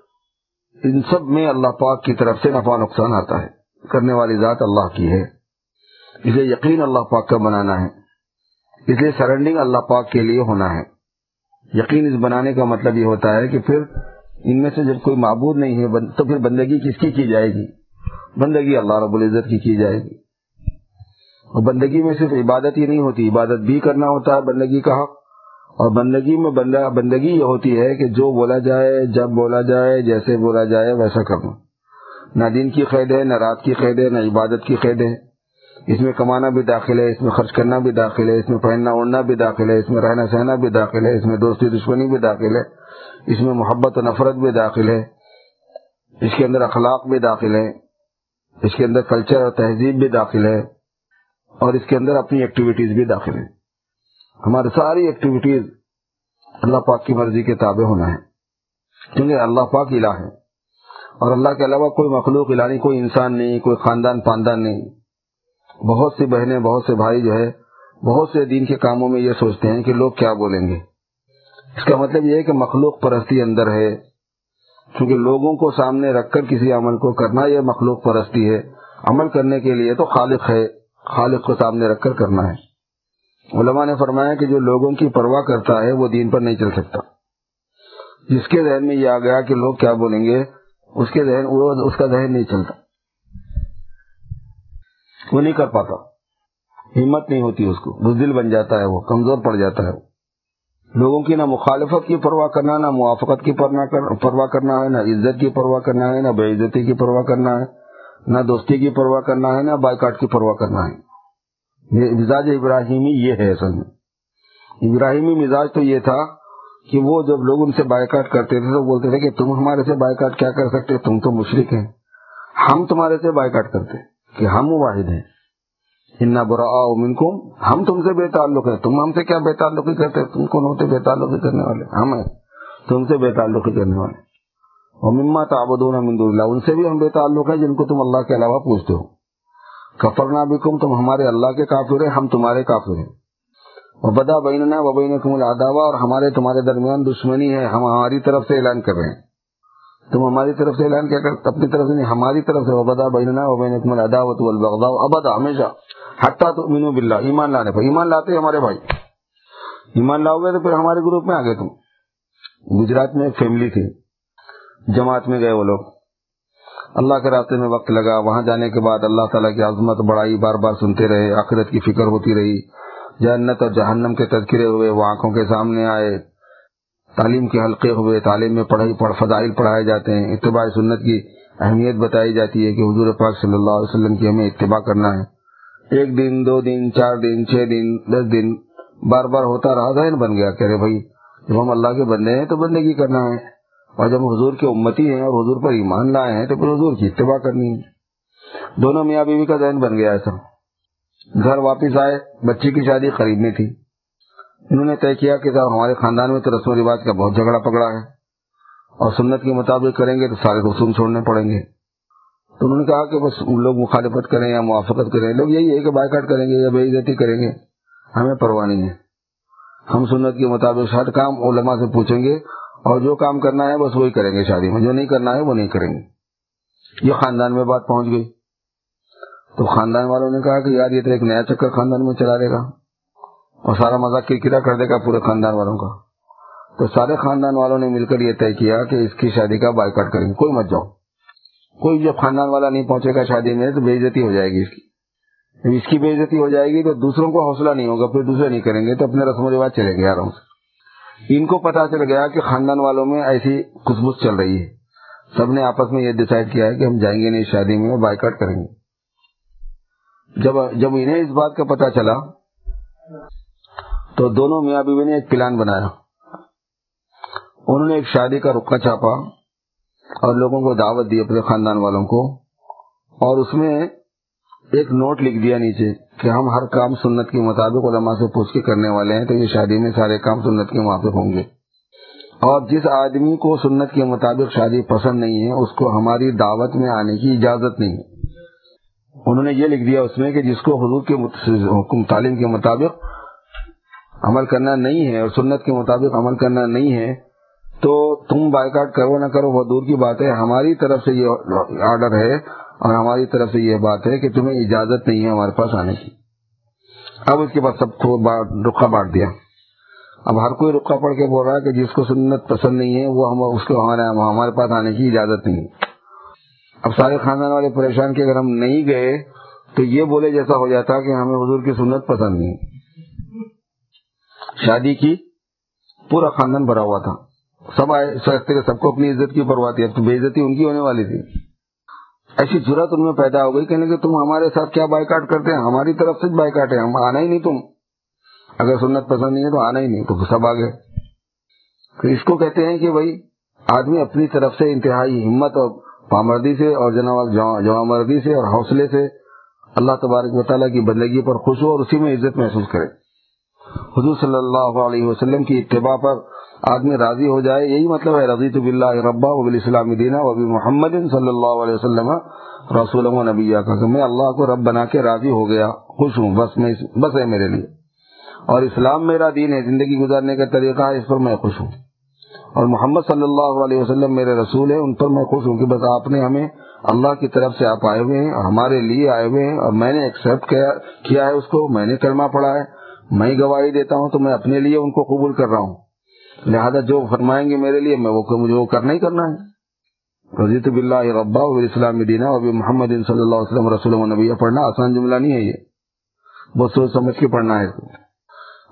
ان سب میں اللہ پاک کی طرف سے نفع نقصان آتا ہے۔ کرنے والی ذات اللہ کی ہے۔ اس لیے یقین اللہ پاک کا بنانا ہے۔ اس لیے سرنڈنگ اللہ پاک کے لیے ہونا ہے۔ یقین اس بنانے کا مطلب یہ ہوتا ہے کہ پھر ان میں سے جب کوئی معبود نہیں ہے تو پھر بندگی کس کی کی جائے گی؟ بندگی اللہ رب العزت کی کی جائے گی۔ اور بندگی میں صرف عبادت ہی نہیں ہوتی، عبادت بھی کرنا ہوتا ہے بندگی کا حق۔ اور بندگی میں بندگی یہ ہوتی ہے کہ جو بولا جائے، جب بولا جائے، جیسے بولا جائے، ویسا کرنا۔ نہ دن کی قید ہے، نہ رات کی قید ہے، نہ عبادت کی قید ہے۔ اس میں کمانا بھی داخل ہے، اس میں خرچ کرنا بھی داخل ہے، اس میں پہننا اڑنا بھی داخل ہے، اس میں رہنا سہنا بھی داخل ہے، اس میں دوستی دشمنی بھی داخل ہے، اس میں محبت و نفرت بھی داخل ہے، اس کے اندر اخلاق بھی داخل ہے اس کے اندر کلچر اور تہذیب بھی داخل ہے، اور اس کے اندر اپنی ایکٹیویٹیز بھی داخل ہے ہماری ساری ایکٹیویٹیز اللہ پاک کی مرضی کے تابع ہونا ہے۔ کیونکہ اللہ پاک الہ ہے۔ اور اللہ کے علاوہ کوئی مخلوق الہ نہیں، کوئی انسان نہیں، کوئی خاندان پاندان نہیں۔ بہت سی بہنیں، بہت سے بھائی جو ہے، بہت سے دین کے کاموں میں یہ سوچتے ہیں کہ لوگ کیا بولیں گے۔ اس کا مطلب یہ ہے کہ مخلوق پرستی اندر ہے۔ کیونکہ لوگوں کو سامنے رکھ کر کسی عمل کو کرنا یہ مخلوق پرستی ہے۔ عمل کرنے کے لیے تو خالق ہے، خالق کو سامنے رکھ کر کرنا ہے۔ علماء نے فرمایا کہ جو لوگوں کی پرواہ کرتا ہے وہ دین پر نہیں چل سکتا۔ جس کے ذہن میں یہ آ گیا کہ لوگ کیا بولیں گے، اس کے ذہن اس کا ذہن نہیں چلتا۔ وہ نہیں کر پاتا۔ ہمت نہیں ہوتی اس کو۔ بزدل بن جاتا ہے، وہ کمزور پڑ جاتا ہے۔ لوگوں کی نہ مخالفت کی پرواہ کرنا، نہ موافقت کی پرواہ کرنا ہے، نہ عزت کی پرواہ کرنا ہے، نہ بے عزتی کی پرواہ کرنا ہے، نہ دوستی کی پرواہ کرنا ہے، نہ بائیکاٹ کی پرواہ کرنا ہے۔ یہ مزاج ابراہیمی یہ ہے اصل میں۔ ابراہیمی مزاج تو یہ تھا کہ وہ جب لوگ ان سے بائیکاٹ کرتے تھے تو بولتے تھے کہ تم ہمارے سے بائیکاٹ کیا کر سکتے تم تو مشرق ہیں۔ ہم تمہارے سے بائیکاٹ کرتے۔ کہ ہم واحد ہیں۔ اتنا برا منکم ہم تم سے بے تعلق ہے تم ہم سے کیا بے تعلقی کرتے تم کون ہوتے بے تعلقی کرنے والے؟ ہم ہیں۔ تم سے بے تعلقی کرنے والے۔ اور مما تعبدون من دون اللہ ان سے بھی ہم بے تعلق ہیں جن کو تم اللہ کے علاوہ پوچھتے ہو۔ کفرنا بکم تم ہمارے اللہ کے کافر ہیں۔ ہم تمہارے کافر ہیں۔ اور بدا بیننا و بینکم العداوہ اور ہمارے تمہارے درمیان دشمنی ہے۔ ہم ہماری طرف سے اعلان کر رہے ہیں۔ تم ہماری طرف سے اعلان کیا کر اپنی طرف سے نہیں، ہماری طرف سے وبدا بیننا و بینکم والبغضاء ابدا، ہمیشہ۔ حتی تؤمنوا باللہ، ایمان لانے پر۔ ایمان لاتے ہمارے بھائی۔ ایمان لاؤ گے تو پھر ہمارے گروپ میں آگے تم۔ گجرات میں ایک فیملی تھی۔ جماعت میں گئے وہ لوگ۔ اللہ کے راستے میں وقت لگا۔ وہاں جانے کے بعد اللہ تعالیٰ کی عظمت بڑائی بار بار سنتے رہے۔ آخرت کی فکر ہوتی رہی۔ جنت اور جہنم کے تذکرے ہوئے، وہ آنکھوں کے سامنے آئے۔ تعلیم کے حلقے ہوئے، تعلیم میں پڑھائی پڑھ، فضائل پڑھائے جاتے ہیں، اتباع سنت کی اہمیت بتائی جاتی ہے کہ حضور پاک صلی اللہ علیہ وسلم کی ہمیں اتباع کرنا ہے۔ ایک دن، دو دن، چار دن، چھ دن، دس دن، بار بار ہوتا رہا، ذہن بن گیا کہ بھائی، جب ہم اللہ کے بندے ہیں تو بندگی کرنا ہے۔ اور جب حضور کے امتی ہیں اور حضور پر ایمان لائے ہیں تو پھر حضور کی اتباع کرنی ہے۔ دونوں میاں بیوی کا ذہن بن گیا ایسا۔ گھر واپس آئے، بچی کی شادی قریب میں تھی۔ انہوں نے طے کیا کہ صاحب ہمارے خاندان میں تو رسم و رواج کا بہت جھگڑا پکڑا ہے اور سنت کے مطابق کریں گے تو سارے رسوم چھوڑنے پڑیں گے۔ تو انہوں نے کہا کہ بس لوگ مخالفت کریں یا موافقت کریں۔ لوگ یہی ہے کہ بائیکاٹ کریں گے یا بے عزتی کریں گے۔ ہمیں پرواہ نہیں ہے۔ ہم سنت کے مطابق ہر کام علماء سے پوچھیں گے اور جو کام کرنا ہے بس وہی کریں گے شادی میں۔ جو نہیں کرنا ہے وہ نہیں کریں گے۔ یہ خاندان میں بات پہنچ گئی۔ تو خاندان والوں نے کہا کہ یار یہ تو ایک نیا چکر خاندان میں چلا دے گا۔ اور سارا مزاق کرکرا کر دے گا پورے خاندان والوں کا۔ تو سارے خاندان والوں نے مل کر یہ طے کیا کہ اس کی شادی کا بائی کٹ کریں۔ گے کوئی مت جاؤ۔ کوئی جب خاندان والا نہیں پہنچے گا شادی میں تو بے عزتی ہو جائے گی اس کی۔ اس کی بے عزتی ہو جائے گی تو دوسروں کو حوصلہ نہیں ہوگا، پھر دوسرے نہیں کریں گے تو اپنے رسم و رواج چلے گئے آرام سے۔ ان کو پتا چل گیا کہ خاندان والوں میں ایسی خوشبوش چل رہی ہے۔ سب نے آپس میں یہ ڈسائڈ کیا ہے کہ ہم جائیں گے نہیں شادی میں بائی کریں گے۔ جب جب انہیں اس بات کا پتا چلا تو دونوں میاں بیوی نے ایک پلان بنایا۔ انہوں نے ایک شادی کا رکا چھاپا اور لوگوں کو دعوت دی اپنے خاندان والوں کو اور اس میں ایک نوٹ لکھ دیا نیچے کہ ہم ہر کام سنت کے مطابق علماء سے پوچھ کے کرنے والے ہیں تو یہ شادی میں سارے کام سنت کے موافق ہوں گے۔ اور جس آدمی کو سنت کے مطابق شادی پسند نہیں ہے، اس کو ہماری دعوت میں آنے کی اجازت نہیں۔ ہے انہوں نے یہ لکھ دیا اس میں کہ جس کو حضور کے حکم تعلیم کے مطابق عمل کرنا نہیں ہے اور سنت کے مطابق عمل کرنا نہیں ہے، تو تم بائیکاٹ کرو نہ کرو، وہ دور کی بات ہے۔ ہماری طرف سے یہ آرڈر ہے اور ہماری طرف سے یہ بات ہے کہ تمہیں اجازت نہیں ہے ہمارے پاس آنے کی۔ اب اس کے بعد سب کو رخا بانٹ دیا۔ اب ہر کوئی رخا پڑھ کے بول رہا ہے کہ جس کو سنت پسند نہیں ہے، وہ ہم اس کو ہمارے پاس آنے کی اجازت نہیں۔ اب سارے خاندان والے پریشان کے اگر ہم نہیں گئے، تو یہ بولے جیسا ہو جاتا کہ ہمیں حضور کی سنت پسند نہیں۔ شادی کی، پورا خاندان بھرا ہوا تھا۔ سب آئے کہ سب کو اپنی عزت کی پرواہ تھی۔ اب تو بے عزتی ان کی ہونے والی تھی۔ ایسی ضرورت ان میں پیدا ہو گئی کہنے کہ تم ہمارے ساتھ کیا بائیکاٹ کرتے ہیں؟ ہماری طرف سے بائیکاٹ ہے۔ ہم آنا ہی نہیں تم۔ اگر سنت پسند نہیں ہے تو آنا ہی نہیں، تو سب آگے۔ اس کو کہتے ہیں کہ بھائی، آدمی اپنی طرف سے انتہائی ہمت اور پامردی سے اور جناب مردی سے اور حوصلے سے اللہ تبارک و تعالیٰ کی بندگی پر خوش ہو اور اسی میں عزت محسوس کرے۔ حضور صلی اللہ علیہ وسلم کی اتباع پر آدمی راضی ہو جائے، یہی مطلب ہے رضی تو بلّہ ربا وبی دینا وبی محمد صلی اللہ علیہ وسلم رسول و نبی کا۔ کہ میں اللہ کو رب بنا کے راضی ہو گیا، خوش ہوں، بس میں بس ہے میرے لیے۔ اور اسلام میرا دین ہے، زندگی گزارنے کا طریقہ ہے، اس پر میں خوش ہوں۔ اور محمد صلی اللہ علیہ وسلم میرے رسول ہے ان پر میں خوش ہوں کہ بس آپ نے ہمیں اللہ کی طرف سے آپ آئے ہوئے ہیں، ہمارے لیے آئے ہوئے ہیں، اور میں نے ایکسپٹ کیا ہے اس کو، میں نے کلمہ پڑھا ہے۔ میں گواہی دیتا ہوں تو میں اپنے لیے ان کو قبول کر رہا ہوں۔ لہذا جو فرمائیں گے میرے لیے، میں وہ مجھے وہ کرنا ہی کرنا ہے۔ رضیت بلّہ ربا اسلام دینا ابھی محمد صلی اللہ علیہ وسلم رسول نبی پڑھنا آسان جملہ نہیں ہے یہ۔ بہت سوچ سمجھ کے پڑھنا ہے۔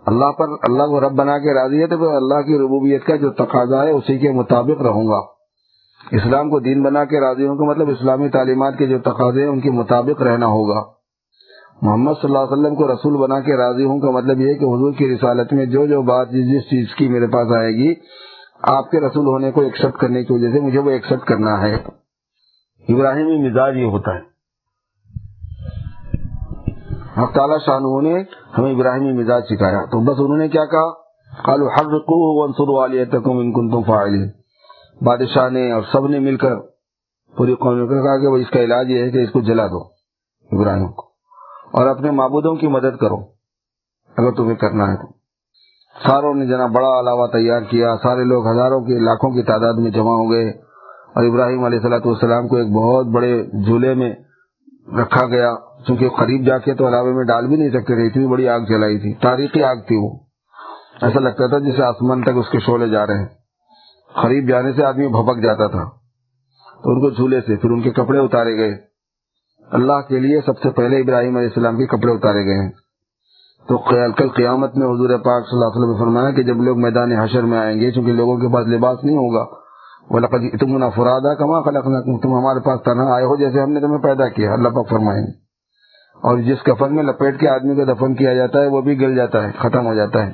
اللہ پر اللہ کو رب بنا کے راضی ہے تو پھر اللہ کی ربوبیت کا جو تقاضا ہے، اسی کے مطابق رہوں گا۔ اسلام کو دین بنا کے راضی ہوں گا مطلب اسلامی تعلیمات کے جو تقاضے ہیں، ان کے مطابق رہنا ہوگا۔ محمد صلی اللہ علیہ وسلم کو رسول بنا کے راضی ہوں کا مطلب یہ کہ حضور کی رسالت میں جو جو بات جس چیز کی میرے پاس آئے گی، آپ کے رسول ہونے کو ایکسپٹ کرنے کی وجہ سے مجھے وہ ایکسپٹ کرنا ہے۔ ابراہیمی مزاج یہ ہوتا ہے۔ حق تعالیٰ شاہ نے ہمیں ابراہیمی مزاج سکھایا۔ تو بس انہوں نے کیا کہا؟ کالو ہر کو بادشاہ نے اور سب نے مل کر پوری قوم نے کہا کہ اس کا علاج یہ ہے کہ اس کو جلا دو ابراہیم کو۔ اور اپنے معبودوں کی مدد کرو اگر تمہیں کرنا ہے تو۔ ساروں نے جنا بڑا علاوہ تیار کیا۔ سارے لوگ ہزاروں کے لاکھوں کی تعداد میں جمع ہو گئے اور ابراہیم علیہ صلاح والسلام کو ایک بہت بڑے جھولے میں رکھا گیا۔ چونکہ قریب جا کے تو علاوے میں ڈال بھی نہیں سکتے تھے، اتنی بڑی آگ جلائی تھی۔ تاریخی آگ تھی وہ۔ ایسا لگتا تھا جسے آسمان تک اس کے شعلے جا رہے ہیں۔ قریب جانے سے آدمی بھپک جاتا تھا۔ تو ان کو جھولے سے، پھر ان کے کپڑے اتارے گئے۔ اللہ کے لیے سب سے پہلے ابراہیم علیہ السلام کے کپڑے اتارے گئے ہیں۔ تو کل قیامت میں حضور پاک صلی اللہ علیہ وسلم نے فرمایا کہ جب لوگ میدان حشر میں آئیں گے، چونکہ لوگوں کے پاس لباس نہیں ہوگا۔ وہ تم فرادا کما خلق تم ہمارے پاس تنہا آئے ہو جیسے ہم نے تمہیں پیدا کیا۔ اللہ پاک فرمائیں گے اور جس کفن میں لپیٹ کے آدمی کو دفن کیا جاتا ہے، وہ بھی گل جاتا ہے، ختم ہو جاتا ہے۔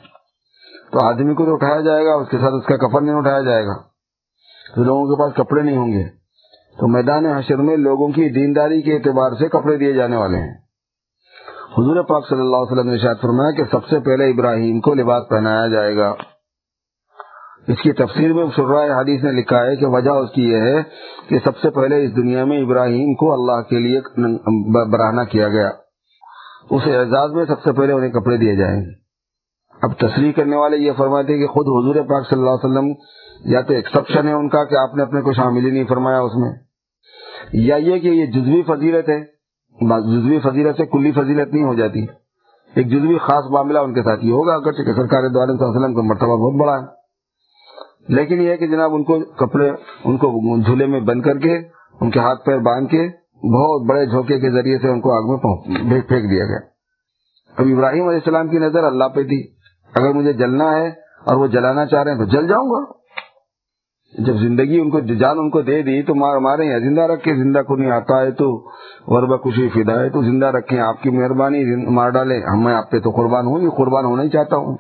تو آدمی کو تو اٹھایا جائے گا، اس کے ساتھ اس کا کفن نہیں اٹھایا جائے گا۔ تو لوگوں کے پاس کپڑے نہیں ہوں گے۔ تو میدان حشر میں لوگوں کی دینداری کے اعتبار سے کپڑے دیے جانے والے ہیں۔ حضور پاک صلی اللہ علیہ وسلم نے شاید فرمایا کہ سب سے پہلے ابراہیم کو لباس پہنایا جائے گا۔ اس کی تفسیر میں شرائے حدیث نے لکھا ہے کہ وجہ اس کی یہ ہے کہ سب سے پہلے اس دنیا میں ابراہیم کو اللہ کے لیے براہنا کیا گیا۔ اس اعزاز میں سب سے پہلے انہیں کپڑے دیے جائیں۔ گے اب تصریح کرنے والے یہ فرماتے کہ خود حضور پاک صلی اللہ علیہ وسلم یا تو ایکسپشن ہے ان کا کہ آپ نے اپنے کو شامل ہی نہیں فرمایا اس میں۔ یا یہ کہ یہ جزوی فضیلت ہے جزوی فضیلت سے کلی فضیلت نہیں ہو جاتی۔ ایک جزوی خاص معاملہ ان کے ساتھ یہ ہوگا اگر سرکار وسلم کا مرتبہ بہت بڑا ہے۔ لیکن یہ کہ جناب ان کو کپڑے، ان کو جھولے میں بند کر کے، ان کے ہاتھ پیر باندھ کے، بہت بڑے جھوکے کے ذریعے سے ان کو آگ میں پھینک دیا گیا۔ اب ابراہیم علیہ السلام کی نظر اللہ پہ تھی۔ اگر مجھے جلنا ہے اور وہ جلانا چاہ رہے ہیں تو جل جاؤں گا۔ جب زندگی ان کو جان ان کو دے دی تو مار مارے ہیں۔ زندہ رکھے زندہ کو نہیں آتا ہے تو وربا خوشی فدا ہے تو زندہ رکھے آپ کی مہربانی مار ڈالے ہم میں آپ پہ تو قربان ہوں قربان ہونا ہی چاہتا ہوں۔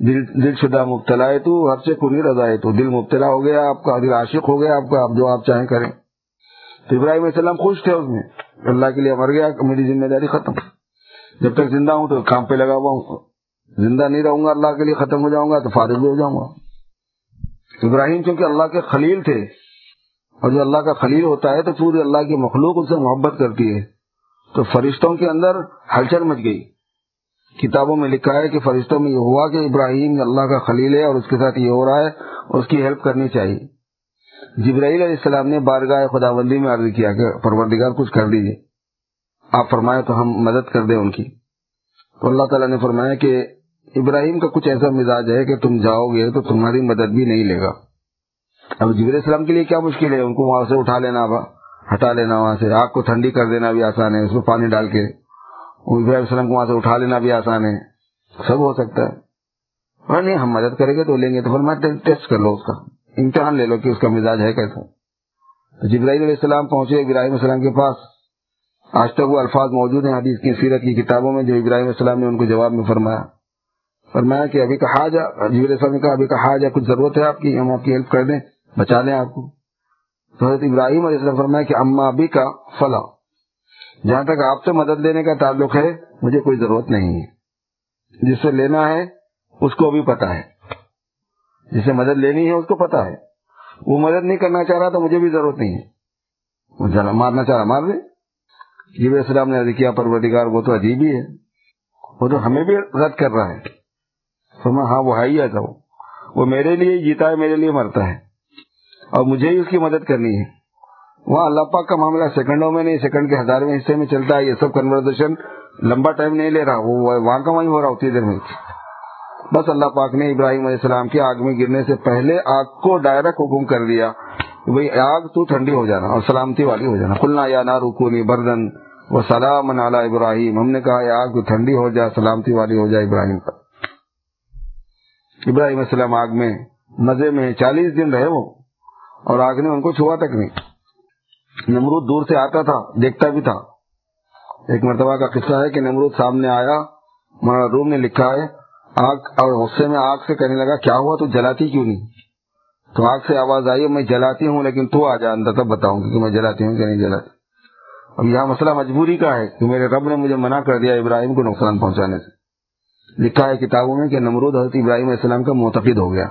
دل دل شدہ مبتلا ہے تو ہر سے کو نہیں رضا ہے تو دل مبتلا ہو گیا۔ آپ کا دل عاشق ہو گیا۔ آپ کا آپ جو آپ چاہیں کریں۔ تو ابراہیم علیہ السلام خوش تھے اس میں۔ اللہ کے لیے مر گیا۔ میری ذمہ داری ختم۔ جب تک زندہ ہوں تو کام پہ لگا ہوا ہوں۔ زندہ نہیں رہوں گا، اللہ کے لیے ختم ہو جاؤں گا تو فارغ بھی ہو جاؤں گا۔ ابراہیم چونکہ اللہ کے خلیل تھے اور جو اللہ کا خلیل ہوتا ہے تو پوری اللہ کی مخلوق اس سے محبت کرتی ہے۔ تو فرشتوں کے اندر ہلچل مچ گئی۔ کتابوں میں لکھا ہے کہ فرشتوں میں یہ ہوا کہ ابراہیم اللہ کا خلیل ہے اور اس کے ساتھ یہ ہو رہا ہے اور اس کی ہیلپ کرنی چاہیے۔ جبرائیل علیہ السلام نے بارگاہ خدا بندی میں عرض کیا کہ پروردگار کچھ کر دیجیے آپ فرمائے تو ہم مدد کر دیں ان کی۔ تو اللہ تعالیٰ نے فرمایا کہ ابراہیم کا کچھ ایسا مزاج ہے کہ تم جاؤ گے تو تمہاری مدد بھی نہیں لے گا۔ اب جبر السلام کے لیے کیا مشکل ہے؟ ان کو وہاں سے اٹھا لینا ہٹا لینا وہاں سے۔ آگ کو ٹھنڈی کر دینا بھی آسان ہے، اس میں پانی ڈال کے۔ ابراہیم السلام کو وہاں سے اٹھا لینا بھی آسان ہے۔ سب ہو سکتا ہے۔ ہاں، نہیں، ہم مدد کریں گے تو لیں گے تو پھر ٹیسٹ کر لو اس کا۔ امتحان لے لو کہ اس کا مزاج ہے کیسا۔ جبرائیل علیہ السلام پہنچے ابراہیم السلام کے پاس۔ آج تک وہ الفاظ موجود ہیں، حدیث کی، سیرت کی کتابوں میں، جو ابراہیم السلام نے ان کو جواب میں فرمایا۔ فرمایا کہ ابھی کہا جا جبیر السلام نے کہا ابھی کہا جا کچھ ضرورت ہے آپ کی، ہم آپ کی ہیلپ کر دیں، بچا لیں آپ کو۔ تو حضرت ابراہیم علیہ السلام فرمایا کہ اما ابھی کا فلا، جہاں تک آپ سے مدد لینے کا تعلق ہے، مجھے کوئی ضرورت نہیں ہے۔ جس سے لینا ہے، اس کو بھی پتا ہے۔ جسے مدد لینی ہے، اس کو پتا ہے۔ وہ مدد نہیں کرنا چاہ رہا تو مجھے بھی ضرورت نہیں ہے۔ مارنا چاہ رہا مار دے جیب السلام نے کیا پروردگار، وہ تو عجیب ہی ہے۔ وہ تو ہمیں بھی رد کر رہا ہے۔ فرما ہاں وہ ہے ہی ایسا۔ وہ میرے لیے جیتا ہے، میرے لیے مرتا ہے۔ اور مجھے ہی اس کی مدد کرنی ہے۔ وہاں اللہ پاک کا معاملہ سیکنڈوں میں نہیں، سیکنڈ کے ہزارویں حصے میں چلتا ہے۔ یہ سب کنورزیشن لمبا ٹائم نہیں لے رہا۔ وہ وہاں کا وہیں ہو رہا، اتنی دیر میں۔ بس اللہ پاک نے ابراہیم علیہ السلام کی آگ میں گرنے سے پہلے آگ کو ڈائریکٹ حکم کر دیا۔ بھائی آگ تو ٹھنڈی ہو جانا اور سلامتی والی ہو جانا۔ کھلنا یا نہ رکونی بردن وہ سلام ابراہیم۔ ہم نے کہا، یہ آگ تو ٹھنڈی ہو جائے، سلامتی والی ہو جائے ابراہیم کا ابراہیم السلام آگ میں مزے میں چالیس دن رہے وہ، اور آگ نے ان کو چھوا تک نہیں۔ نمرود دور سے آتا تھا، دیکھتا بھی تھا۔ ایک مرتبہ کا قصہ ہے کہ نمرود سامنے آیا، مولانا روم نے لکھا ہے، آگ اور غصے میں آگ سے کہنے لگا، کیا ہوا؟ تو جلاتی کیوں نہیں؟ تو آگ سے آواز آئی میں جلاتی ہوں، لیکن تو آ جا، اندر تب بتاؤں گی کہ میں جلاتی ہوں کہ نہیں جلاتی۔ اب یہاں مسئلہ مجبوری کا ہے کہ میرے رب نے مجھے منع کر دیا ابراہیم کو نقصان پہنچانے سے۔ لکھا ہے کتابوں میں کہ نمرود حضرت ابراہیم علیہ السلام کا معتقد ہو گیا۔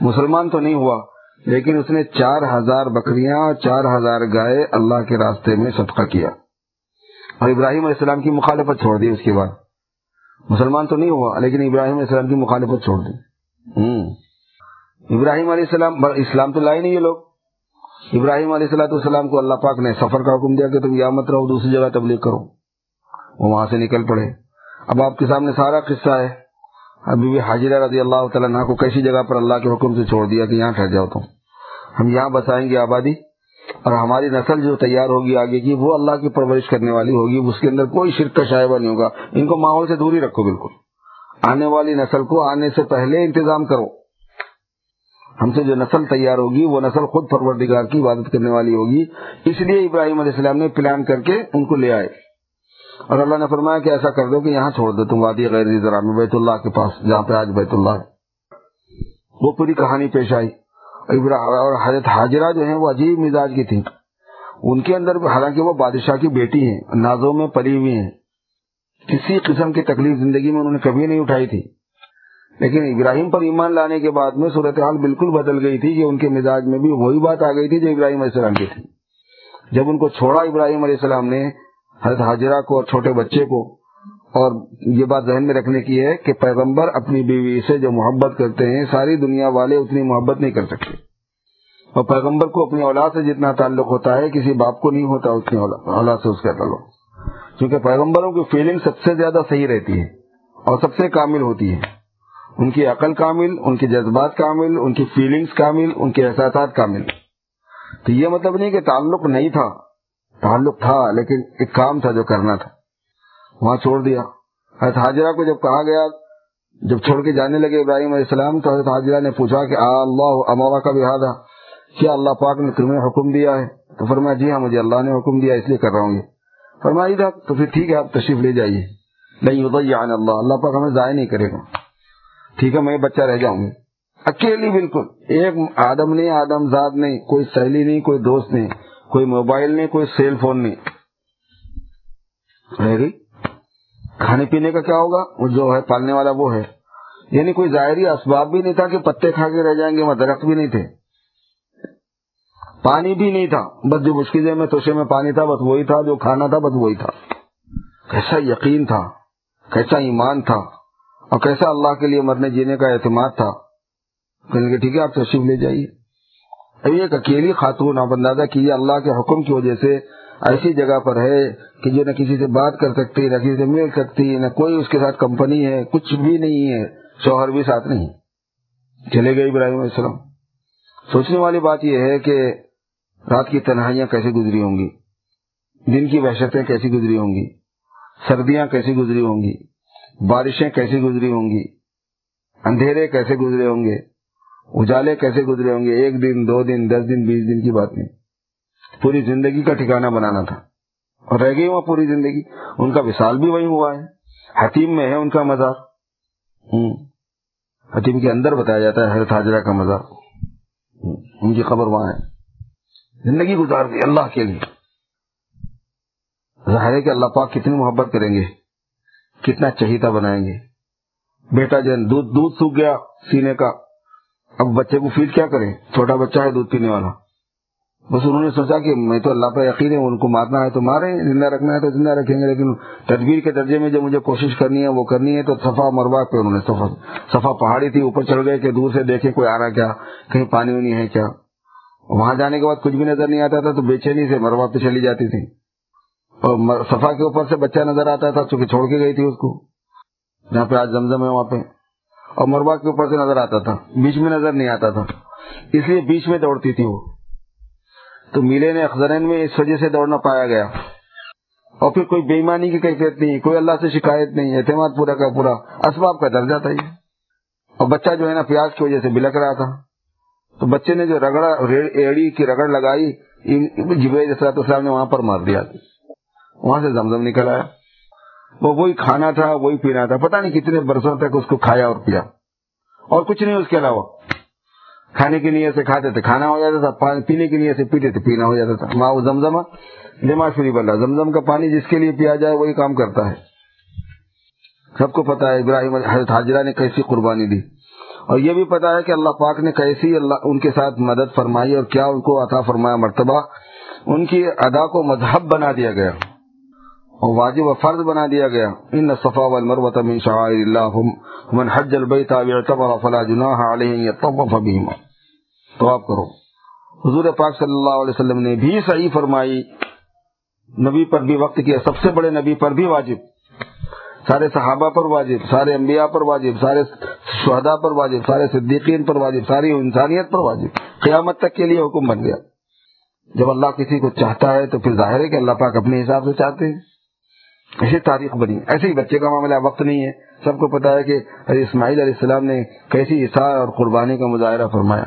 مسلمان تو نہیں ہوا، لیکن اس نے چار ہزار بکریاں اور چار ہزار گائے اللہ کے راستے میں صدقہ کیا۔ اور ابراہیم علیہ السلام کی مخالفت چھوڑ دی اس کے بعد۔ مسلمان تو نہیں ہوا، لیکن ابراہیم علیہ السلام کی مخالفت چھوڑ دی۔ ابراہیم علیہ السلام اسلام تو لائے نہیں یہ لوگ۔ ابراہیم علیہ السلام السلام کو اللہ پاک نے سفر کا حکم دیا کہ تم یا مت رہو، دوسری جگہ تبلیغ کرو۔ وہ وہاں سے نکل پڑے۔ اب آپ کے سامنے سارا قصہ ہے۔ ابھی بھی حاجرہ رضی اللہ تعالیٰ کو کیسی جگہ پر اللہ کے حکم سے چھوڑ دیا کہ یہاں ٹھہر جاؤ تو ہم یہاں بسائیں گے آبادی اور ہماری نسل جو تیار ہوگی آگے کی، وہ اللہ کی پرورش کرنے والی ہوگی۔ اس کے اندر کوئی شرک کا شائبہ نہیں ہوگا۔ ان کو ماحول سے دوری رکھو بالکل۔ آنے والی نسل کو آنے سے پہلے انتظام کرو۔ ہم سے جو نسل تیار ہوگی، وہ نسل خود پروردگار کی عبادت کرنے والی ہوگی۔ اس لیے ابراہیم علیہ السلام نے پلان کر کے ان کو لے آئے۔ اور اللہ نے فرمایا کہ ایسا کر دو کہ یہاں چھوڑ دو، تم وادی غیر ذرا میں بیت اللہ کے پاس، جہاں پہ آج بیت اللہ ہے۔ وہ پوری کہانی پیش آئی۔ اور حضرت حاجرہ جو ہیں، وہ عجیب مزاج کی تھی ان کے اندر حالانکہ وہ بادشاہ کی بیٹی ہیں، نازوں میں پلی ہوئی ہیں۔ کسی قسم کی تکلیف زندگی میں انہوں نے کبھی نہیں اٹھائی تھی۔ لیکن ابراہیم پر ایمان لانے کے بعد میں صورتحال بالکل بدل گئی تھی کہ ان کے مزاج میں بھی وہی بات آ گئی تھی جو ابراہیم علیہ السلام کی تھی۔ جب ان کو چھوڑا ابراہیم علیہ السلام نے حضرت حاجرہ کو اور چھوٹے بچے کو اور یہ بات ذہن میں رکھنے کی ہے کہ پیغمبر اپنی بیوی سے جو محبت کرتے ہیں، ساری دنیا والے اتنی محبت نہیں کر سکتے۔ اور پیغمبر کو اپنی اولاد سے جتنا تعلق ہوتا ہے، کسی باپ کو نہیں ہوتا اتنی اولاد سے اس کا تعلق۔ کیونکہ پیغمبروں کی فیلنگ سب سے زیادہ صحیح رہتی ہے اور سب سے کامل ہوتی ہے۔ ان کی عقل کامل، ان کے جذبات کامل، ان کی فیلنگز کامل، ان کے احساسات کامل۔ تو یہ مطلب نہیں کہ تعلق نہیں تھا۔ تعلق تھا، لیکن ایک کام تھا جو کرنا تھا۔ وہاں چھوڑ دیا۔ حضرت حاجرہ کو جب کہا گیا، جب چھوڑ کے جانے لگے ابراہیم علیہ السلام، تو حضرت حاضرہ نے پوچھا کہ اللہ امورا کا بھی کیا اللہ پاک نے تمہیں حکم دیا ہے؟ تو فرمایا جی ہاں مجھے اللہ نے حکم دیا، اس لیے کر رہا ہوں یہ۔ فرمائی تھا، تو پھر ٹھیک ہے، آپ تشریف لے جائیے۔ نہیں اللہ اللہ پاک ہمیں ضائع نہیں کرے گا۔ ٹھیک ہے، میں بچہ رہ جاؤں گی اکیلی بالکل، ایک آدم نہیں، آدم زاد نہیں، کوئی سہیلی نہیں، کوئی دوست نہیں۔ کوئی موبائل نہیں، کوئی سیل فون نہیں۔ گئی کھانے پینے کا کیا ہوگا؟ وہ جو ہے، پالنے والا وہ ہے۔ یعنی کوئی ظاہری اسباب بھی نہیں تھا کہ پتے کھا کے رہ جائیں گے، وہاں درخت بھی نہیں تھے۔ پانی بھی نہیں تھا۔ بس جو مشکل میں، توشے میں پانی تھا، بس وہی تھا۔ جو کھانا تھا، بس وہی تھا۔ کیسا یقین تھا، کیسا ایمان تھا، اور کیسا اللہ کے لیے مرنے جینے کا اعتماد تھا۔ ٹھیک ہے، آپ تشریف لے جائیے۔ ایک اکیلی خاتون آپ اندازہ کیجیے اللہ کے حکم کی وجہ سے ایسی جگہ پر ہے کہ جو نہ کسی سے بات کر سکتی، نہ کسی سے مل سکتی نہ کوئی اس کے ساتھ کمپنی ہے، کچھ بھی نہیں ہے شوہر بھی ساتھ نہیں۔ چلے گئے ابراہیم علیہ السلام۔ سوچنے والی بات یہ ہے کہ رات کی تنہائیاں کیسی گزری ہوں گی؟ دن کی وحشتیں کیسی گزری ہوں گی؟ سردیاں کیسی گزری ہوں گی؟ بارشیں کیسی گزری ہوں گی؟ اندھیرے کیسے گزرے ہوں گے؟ اجالے کیسے گزرے ہوں گے؟ ایک دن، دو دن، دس دن، بیس دن کی بات نہیں۔ پوری زندگی کا ٹھکانہ بنانا تھا۔ اور رہ گئی وہاں پوری زندگی۔ ان کا وشال بھی وہی ہوا ہے۔ حتیم میں ہے ان کا مزار۔ حتیم کے اندر بتایا جاتا ہے، حضرت حاجرہ کا مزار۔ ان کی خبر وہاں ہے۔ زندگی گزار دی اللہ کے لیے۔ ظاہر ہے کہ اللہ پاک کتنی محبت کریں گے۔ کتنا چہیتا بنائیں گے۔ بیٹا جن، دودھ دودھ سوکھ گیا سینے کا۔ اب بچے کو فیڈ کیا کریں؟ چھوٹا بچہ ہے، دودھ پینے والا۔ بس انہوں نے سوچا کہ میں تو اللہ پہ یقین ہے، ان کو مارنا ہے تو مارے زندہ رکھنا ہے تو زندہ رکھیں گے، لیکن تدبیر کے درجے میں جو مجھے کوشش کرنی ہے، وہ کرنی ہے، تو صفا مروا پہ انہوں نے صفا پہاڑی تھی، اوپر چڑھ گئے کہ دور سے دیکھیں کوئی آ رہا کیا، کہیں پانی وانی ہے کیا۔ وہاں جانے کے بعد کچھ بھی نظر نہیں آتا تھا، تو بے چینی سے مروا پہ چلی جاتی تھی۔ اور صفا کے اوپر سے بچہ نظر آتا تھا، چونکہ چھوڑ کے گئی تھی اس کو۔ جہاں پہ آج زمزم ہے، وہاں پہ۔ اور مروا کے اوپر سے نظر آتا تھا۔ بیچ میں نظر نہیں آتا تھا۔ اس لیے بیچ میں دوڑتی تھی وہ۔ تو میلے نے اخذرین میں اس وجہ سے دوڑنا پایا گیا۔ اور پھر کوئی بےمانی کی کیفیت نہیں، کوئی اللہ سے شکایت نہیں، اعتماد پورا کا پورا۔ اسباب کا درجہ تھا یہ۔ اور بچہ جو ہے نا پیاز کی وجہ سے بلک رہا تھا۔ تو بچے نے جو رگڑا ایڑی کی رگڑ لگائی اسلام نے وہاں پر مار دیا۔ وہاں سے زمزم نکل آیا۔ وہ وہی کھانا تھا، وہی پینا تھا، پتہ نہیں کتنے برسوں تک اس کو کھایا اور پیا۔ اور کچھ نہیں، اس کے علاوہ۔ کھانے کی نیت سے کھاتے تھے، کھانا ہو جاتا تھا پینے کی نیت سے پیتے تھے، پینا ہو جاتا تھا۔ ماں زمزم دماغ شریف اللہ، زمزم کا پانی جس کے لیے پیا جائے، وہی کام کرتا ہے۔ سب کو پتا ہے، ابراہیم حضرت حاجرہ نے کیسی قربانی دی۔ اور یہ بھی پتا ہے کہ اللہ پاک نے کیسی اللہ، ان کے ساتھ مدد فرمائی اور کیا ان کو عطا فرمایا مرتبہ۔ ان کی ادا کو مذہب بنا دیا گیا۔ اور واجب و فرض بنا دیا گیا۔ ان صفا والمروۃ من شعائر اللہ من حج البیت او فلا جناح علیہ یطوف بهما۔ طواف کرو۔ حضور پاک صلی اللہ علیہ وسلم نے بھی صحیح فرمائی۔ نبی پر بھی وقت کیا۔ سب سے بڑے نبی پر بھی واجب۔ سارے صحابہ پر واجب، سارے انبیاء پر واجب، سارے شہداء پر واجب، سارے صدیقین پر واجب، ساری انسانیت پر واجب۔ قیامت تک کے لیے حکم بن گیا۔ جب اللہ کسی کو چاہتا ہے تو پھر ظاہر ہے کہ اللہ پاک اپنے حساب سے چاہتے ہیں۔ ایسی تاریخ بنی۔ ایسے ہی بچے کا معاملہ وقت نہیں ہے۔ سب کو پتا ہے کہ اسماعیل علیہ السلام نے کیسی اثار اور قربانی کا مظاہرہ فرمایا۔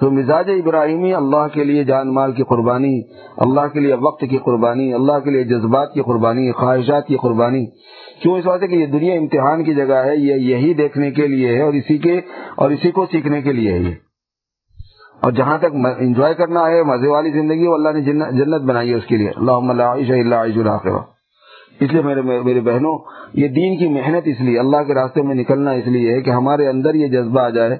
تو مزاج ابراہیمی اللہ کے لیے جان مال کی قربانی، اللہ کے لیے وقت کی قربانی، اللہ کے لیے جذبات کی قربانی، خواہشات کی قربانی۔ کیوں اس بات ہے کہ یہ دنیا امتحان کی جگہ ہے، یہ یہی دیکھنے کے لیے ہے اور اسی کے اور اسی کو سیکھنے کے لیے ہے یہ۔ اور جہاں تک انجوائے کرنا ہے، مزے والی زندگی، وہ اللہ نے جنت بنائی ہے اس کے لیے۔ اللہ عیش اللہ اس لیے میرے میرے بہنوں، یہ دین کی محنت اس لیے، اللہ کے راستے میں نکلنا اس لیے ہے کہ ہمارے اندر یہ جذبہ آ جائے،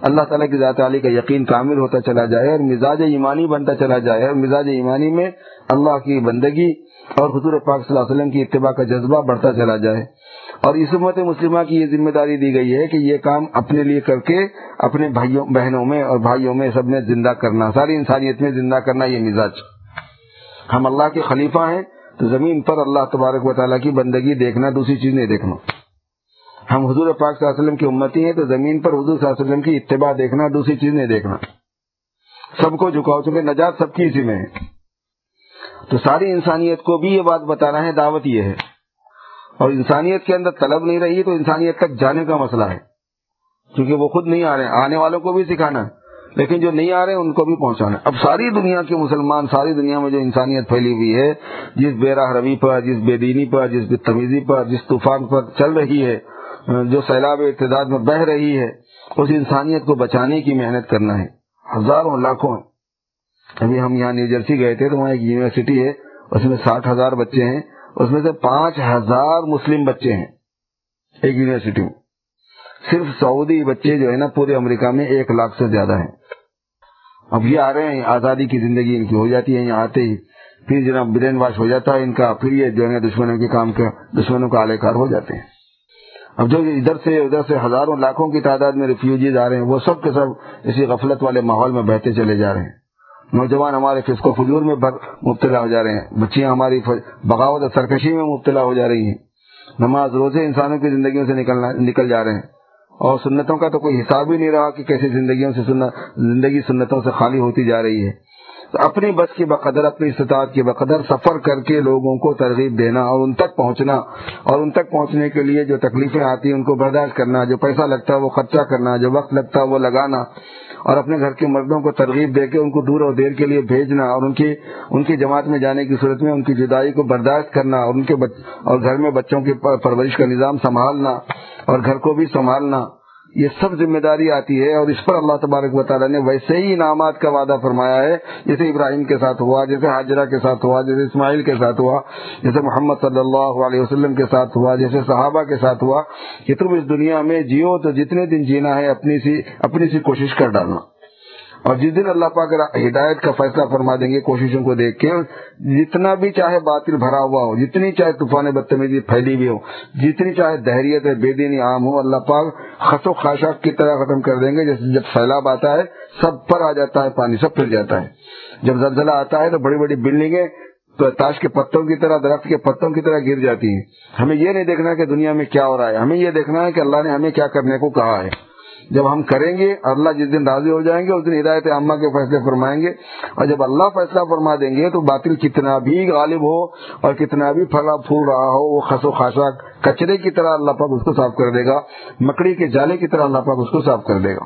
اللہ تعالیٰ کی ذات علی کا یقین کامل ہوتا چلا جائے اور مزاج ایمانی بنتا چلا جائے اور مزاج ایمانی میں اللہ کی بندگی اور حضور پاک صلی اللہ علیہ وسلم کی اتباع کا جذبہ بڑھتا چلا جائے۔ اور اس امت مسلمہ کی یہ ذمہ داری دی گئی ہے کہ یہ کام اپنے لیے کر کے اپنے بھائیوں بہنوں میں اور بھائیوں میں سب میں زندہ کرنا، ساری انسانیت میں زندہ کرنا یہ مزاج۔ ہم اللہ کے خلیفہ ہیں تو زمین پر اللہ تبارک و تعالیٰ کی بندگی دیکھنا، دوسری چیز نہیں دیکھنا۔ ہم حضور پاک صلی اللہ علیہ وسلم کی امتی ہیں تو زمین پر حضور صلی اللہ علیہ وسلم کی اتباع دیکھنا، دوسری چیز نہیں دیکھنا۔ سب کو جھکاؤ، چونکہ نجات سب کی اسی میں ہے۔ تو ساری انسانیت کو بھی یہ بات بتانا ہے، دعوت یہ ہے۔ اور انسانیت کے اندر طلب نہیں رہی تو انسانیت تک جانے کا مسئلہ ہے۔ کیونکہ وہ خود نہیں آ رہے ہیں آنے والوں کو بھی سکھانا۔ ہے لیکن جو نہیں آ رہے ہیں ان کو بھی پہنچانا اب ساری دنیا کے مسلمان، ساری دنیا میں جو انسانیت پھیلی ہوئی ہے، جس بے راہ روی پر، جس بے دینی پر، جس بے تمیزی پر، جس طوفان پر چل رہی ہے، جو سیلاب ارتداد میں بہ رہی ہے، اس انسانیت کو بچانے کی محنت کرنا ہے۔ ہزاروں لاکھوں۔ ابھی ہم یہاں نیو جرسی گئے تھے تو وہاں ایک یونیورسٹی ہے، اس میں ساٹھ ہزار بچے ہیں، اس میں سے پانچ ہزار مسلم بچے ہیں۔ ایک یونیورسٹی میں۔ صرف سعودی بچے جو ہے نا پورے امریکہ میں ایک لاکھ سے زیادہ ہیں۔ اب یہ آ رہے ہیں، آزادی کی زندگی ان کی ہو جاتی ہے، یہاں آتے ہی۔ پھر جناب برین واش ہو جاتا ہے، ان کا پھر یہ جو ہے دشمنوں کے کام کا، دشمنوں کا کار ہو جاتے ہیں۔ اب جو ادھر سے ادھر سے ہزاروں لاکھوں کی تعداد میں ریفیوجیز آ رہے ہیں، وہ سب کے سب اسی غفلت والے ماحول میں بہتے چلے جا رہے ہیں۔ نوجوان ہمارے فسق و فجور میں مبتلا ہو جا رہے ہیں۔ بچیاں ہماری بغاوت اور سرکشی میں مبتلا ہو جا رہی ہیں۔ نماز روزے انسانوں کی زندگیوں سے نکل جا رہے ہیں۔ اور سنتوں کا تو کوئی حساب ہی نہیں رہا کہ کیسی زندگیوں سے زندگی سنتوں سے خالی ہوتی جا رہی ہے۔ اپنی بس کی بقدر، اپنی استطاعت کی بقدر سفر کر کے لوگوں کو ترغیب دینا اور ان تک پہنچنا۔ اور ان تک پہنچنے کے لیے جو تکلیفیں آتی ہیں، ان کو برداشت کرنا، جو پیسہ لگتا ہے وہ خرچہ کرنا، جو وقت لگتا ہے وہ لگانا۔ اور اپنے گھر کے مردوں کو ترغیب دے کے ان کو دور اور دیر کے لیے بھیجنا اور ان کی ان کی جماعت میں جانے کی صورت میں ان کی جدائی کو برداشت کرنا اور ان کے اور گھر میں بچوں کی پرورش کا نظام سنبھالنا اور گھر کو بھی سنبھالنا۔ یہ سب ذمہ داری آتی ہے اور اس پر اللہ تبارک و تعالیٰ نے ویسے ہی انعامات کا وعدہ فرمایا ہے، جیسے ابراہیم کے ساتھ ہوا، جیسے حاجرہ کے ساتھ ہوا، جیسے اسماعیل کے ساتھ ہوا، جیسے محمد صلی اللہ علیہ وسلم کے ساتھ ہوا، جیسے صحابہ کے ساتھ ہوا، کہ تم اس دنیا میں جیو تو جتنے دن جینا ہے، اپنی سی اپنی سی کوشش کر ڈالنا۔ اور جس دن اللہ پاک ہدایت کا فیصلہ فرما دیں گے کوششوں کو دیکھ کے، جتنا بھی چاہے باطل بھرا ہوا ہو، جتنی چاہے طوفان بدتمیزی پھیلی ہوئی ہو، جتنی چاہے دہریت بے دینی عام ہو، اللہ پاک خط و خاشاک کی طرح ختم کر دیں گے۔ جیسے جب سیلاب آتا ہے، سب پر آ جاتا ہے، پانی سب پھر جاتا ہے۔ جب زلزلہ آتا ہے تو بڑی بڑی بلڈنگیں تو تاش کے پتوں کی طرح، درخت کے پتوں کی طرح گر جاتی ہیں۔ ہمیں یہ نہیں دیکھنا کہ دنیا میں کیا ہو رہا ہے، ہمیں یہ دیکھنا ہے کہ اللہ نے ہمیں کیا کرنے کو کہا ہے۔ جب ہم کریں گے، اللہ جس دن راضی ہو جائیں گے، اس دن ہدایت عامہ کے فیصلے فرمائیں گے۔ اور جب اللہ فیصلہ فرما دیں گے، تو باطل کتنا بھی غالب ہو اور کتنا بھی پھلا پھول رہا ہو، وہ خس و خاشا کچرے کی طرح اللہ پاک اس کو صاف کر دے گا۔ مکڑی کے جالے کی طرح اللہ پاک اس کو صاف کر دے گا۔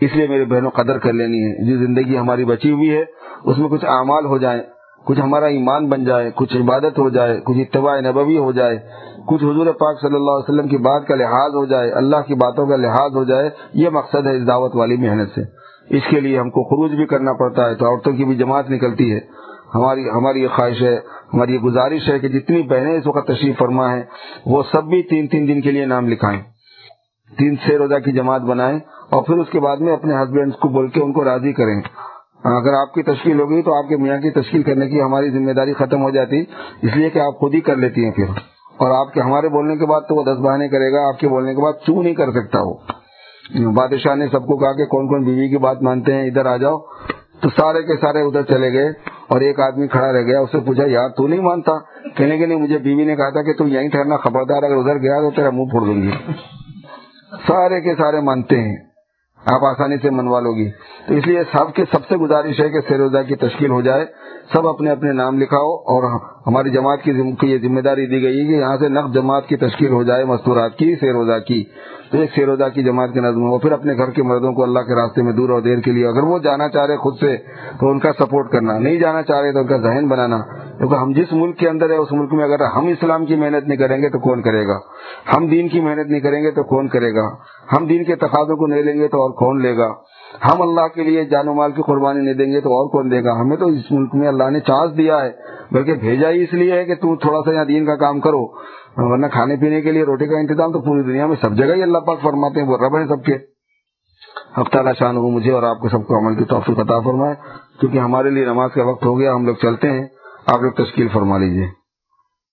اس لیے میرے بہنوں، قدر کر لینی ہے۔ جو زندگی ہماری بچی ہوئی ہے، اس میں کچھ اعمال ہو جائیں، کچھ ہمارا ایمان بن جائے، کچھ عبادت ہو جائے، کچھ اتباع نبوی ہو جائے کچھ حضور پاک صلی اللہ علیہ وسلم کی بات کا لحاظ ہو جائے، اللہ کی باتوں کا لحاظ ہو جائے، یہ مقصد ہے اس دعوت والی محنت سے۔ اس کے لیے ہم کو خروج بھی کرنا پڑتا ہے تو عورتوں کی بھی جماعت نکلتی ہے۔ ہماری ہماری یہ خواہش ہے، ہماری یہ گزارش ہے کہ جتنی بہنیں اس وقت تشریف فرما ہے وہ سب بھی تین تین دن کے لیے نام لکھائیں۔ تین چھ روزہ کی جماعت بنائیں اور پھر اس کے بعد میں اپنے ہسبینڈ کو بول کے ان کو راضی کریں۔ اگر آپ کی تشکیل ہوگی تو آپ کے میاں کی تشکیل کرنے کی ہماری ذمہ داری ختم ہو جاتی، اس لیے کہ آپ خود ہی کر لیتی ہیں پھر۔ اور آپ کے ہمارے بولنے کے بعد تو وہ دس بہانے کرے گا، آپ کے بولنے کے بعد چو نہیں کر سکتا وہ؟ بادشاہ نے سب کو کہا کہ کون کون بیوی کی بات مانتے ہیں، ادھر آ جاؤ۔ تو سارے کے سارے ادھر چلے گئے اور ایک آدمی کھڑا رہ گیا اسے پوچھا، یار تو نہیں مانتا؟ کہنے کے نہیں مجھے بیوی نے کہا تھا کہ تم یہیں ٹھہرنا خبردار، اگر ادھر گیا تو تیرا منہ پھوڑ دوں گی۔ سارے کے سارے مانتے ہیں۔ آپ آسانی سے منوا لو گی۔ تو اس لیے سب کے، سب سے گزارش ہے کہ سیروزہ کی تشکیل ہو جائے۔ سب اپنے اپنے نام لکھاؤ اور ہماری جماعت کی یہ ذمہ داری دی گئی ہے کہ یہاں سے نقد جماعت کی تشکیل ہو جائے، مستورات کی سیروزہ کی۔ تو ایک سیروزہ کی جماعت کے نظم ہو پھر اپنے گھر کے مردوں کو اللہ کے راستے میں دور اور دیر کے لیے اگر وہ جانا چاہ رہے خود سے، تو ان کا سپورٹ کرنا۔ نہیں جانا چاہ رہے تو ان کا ذہن بنانا۔ کیونکہ ہم جس ملک کے اندر ہے اس ملک میں اگر ہم اسلام کی محنت نہیں کریں گے تو کون کرے گا؟ ہم دین کی محنت نہیں کریں گے تو کون کرے گا؟ ہم دین کے تقاضوں کو نہیں لیں گے تو اور کون لے گا؟ ہم اللہ کے لیے جان و مال کی قربانی نہیں دیں گے تو اور کون دے گا؟ ہمیں تو اس ملک میں اللہ نے چانس دیا ہے، بلکہ بھیجا ہی اس لیے ہے کہ تم تھوڑا سا یہاں دین کا کام کرو۔ ورنہ کھانے پینے کے لیے روٹی کا انتظام تو پوری دنیا میں سب جگہ ہی اللہ پاک فرماتے ہیں، وہ رب ہیں سب کے۔ اب تعالیٰ شان ہو مجھے اور آپ کو سب کو عمل کی توفیق عطا فرمائے۔ کیونکہ ہمارے لیے نماز کا وقت ہو گیا، ہم لوگ چلتے ہیں۔ آپ لوگ تشکیل فرما لیجیے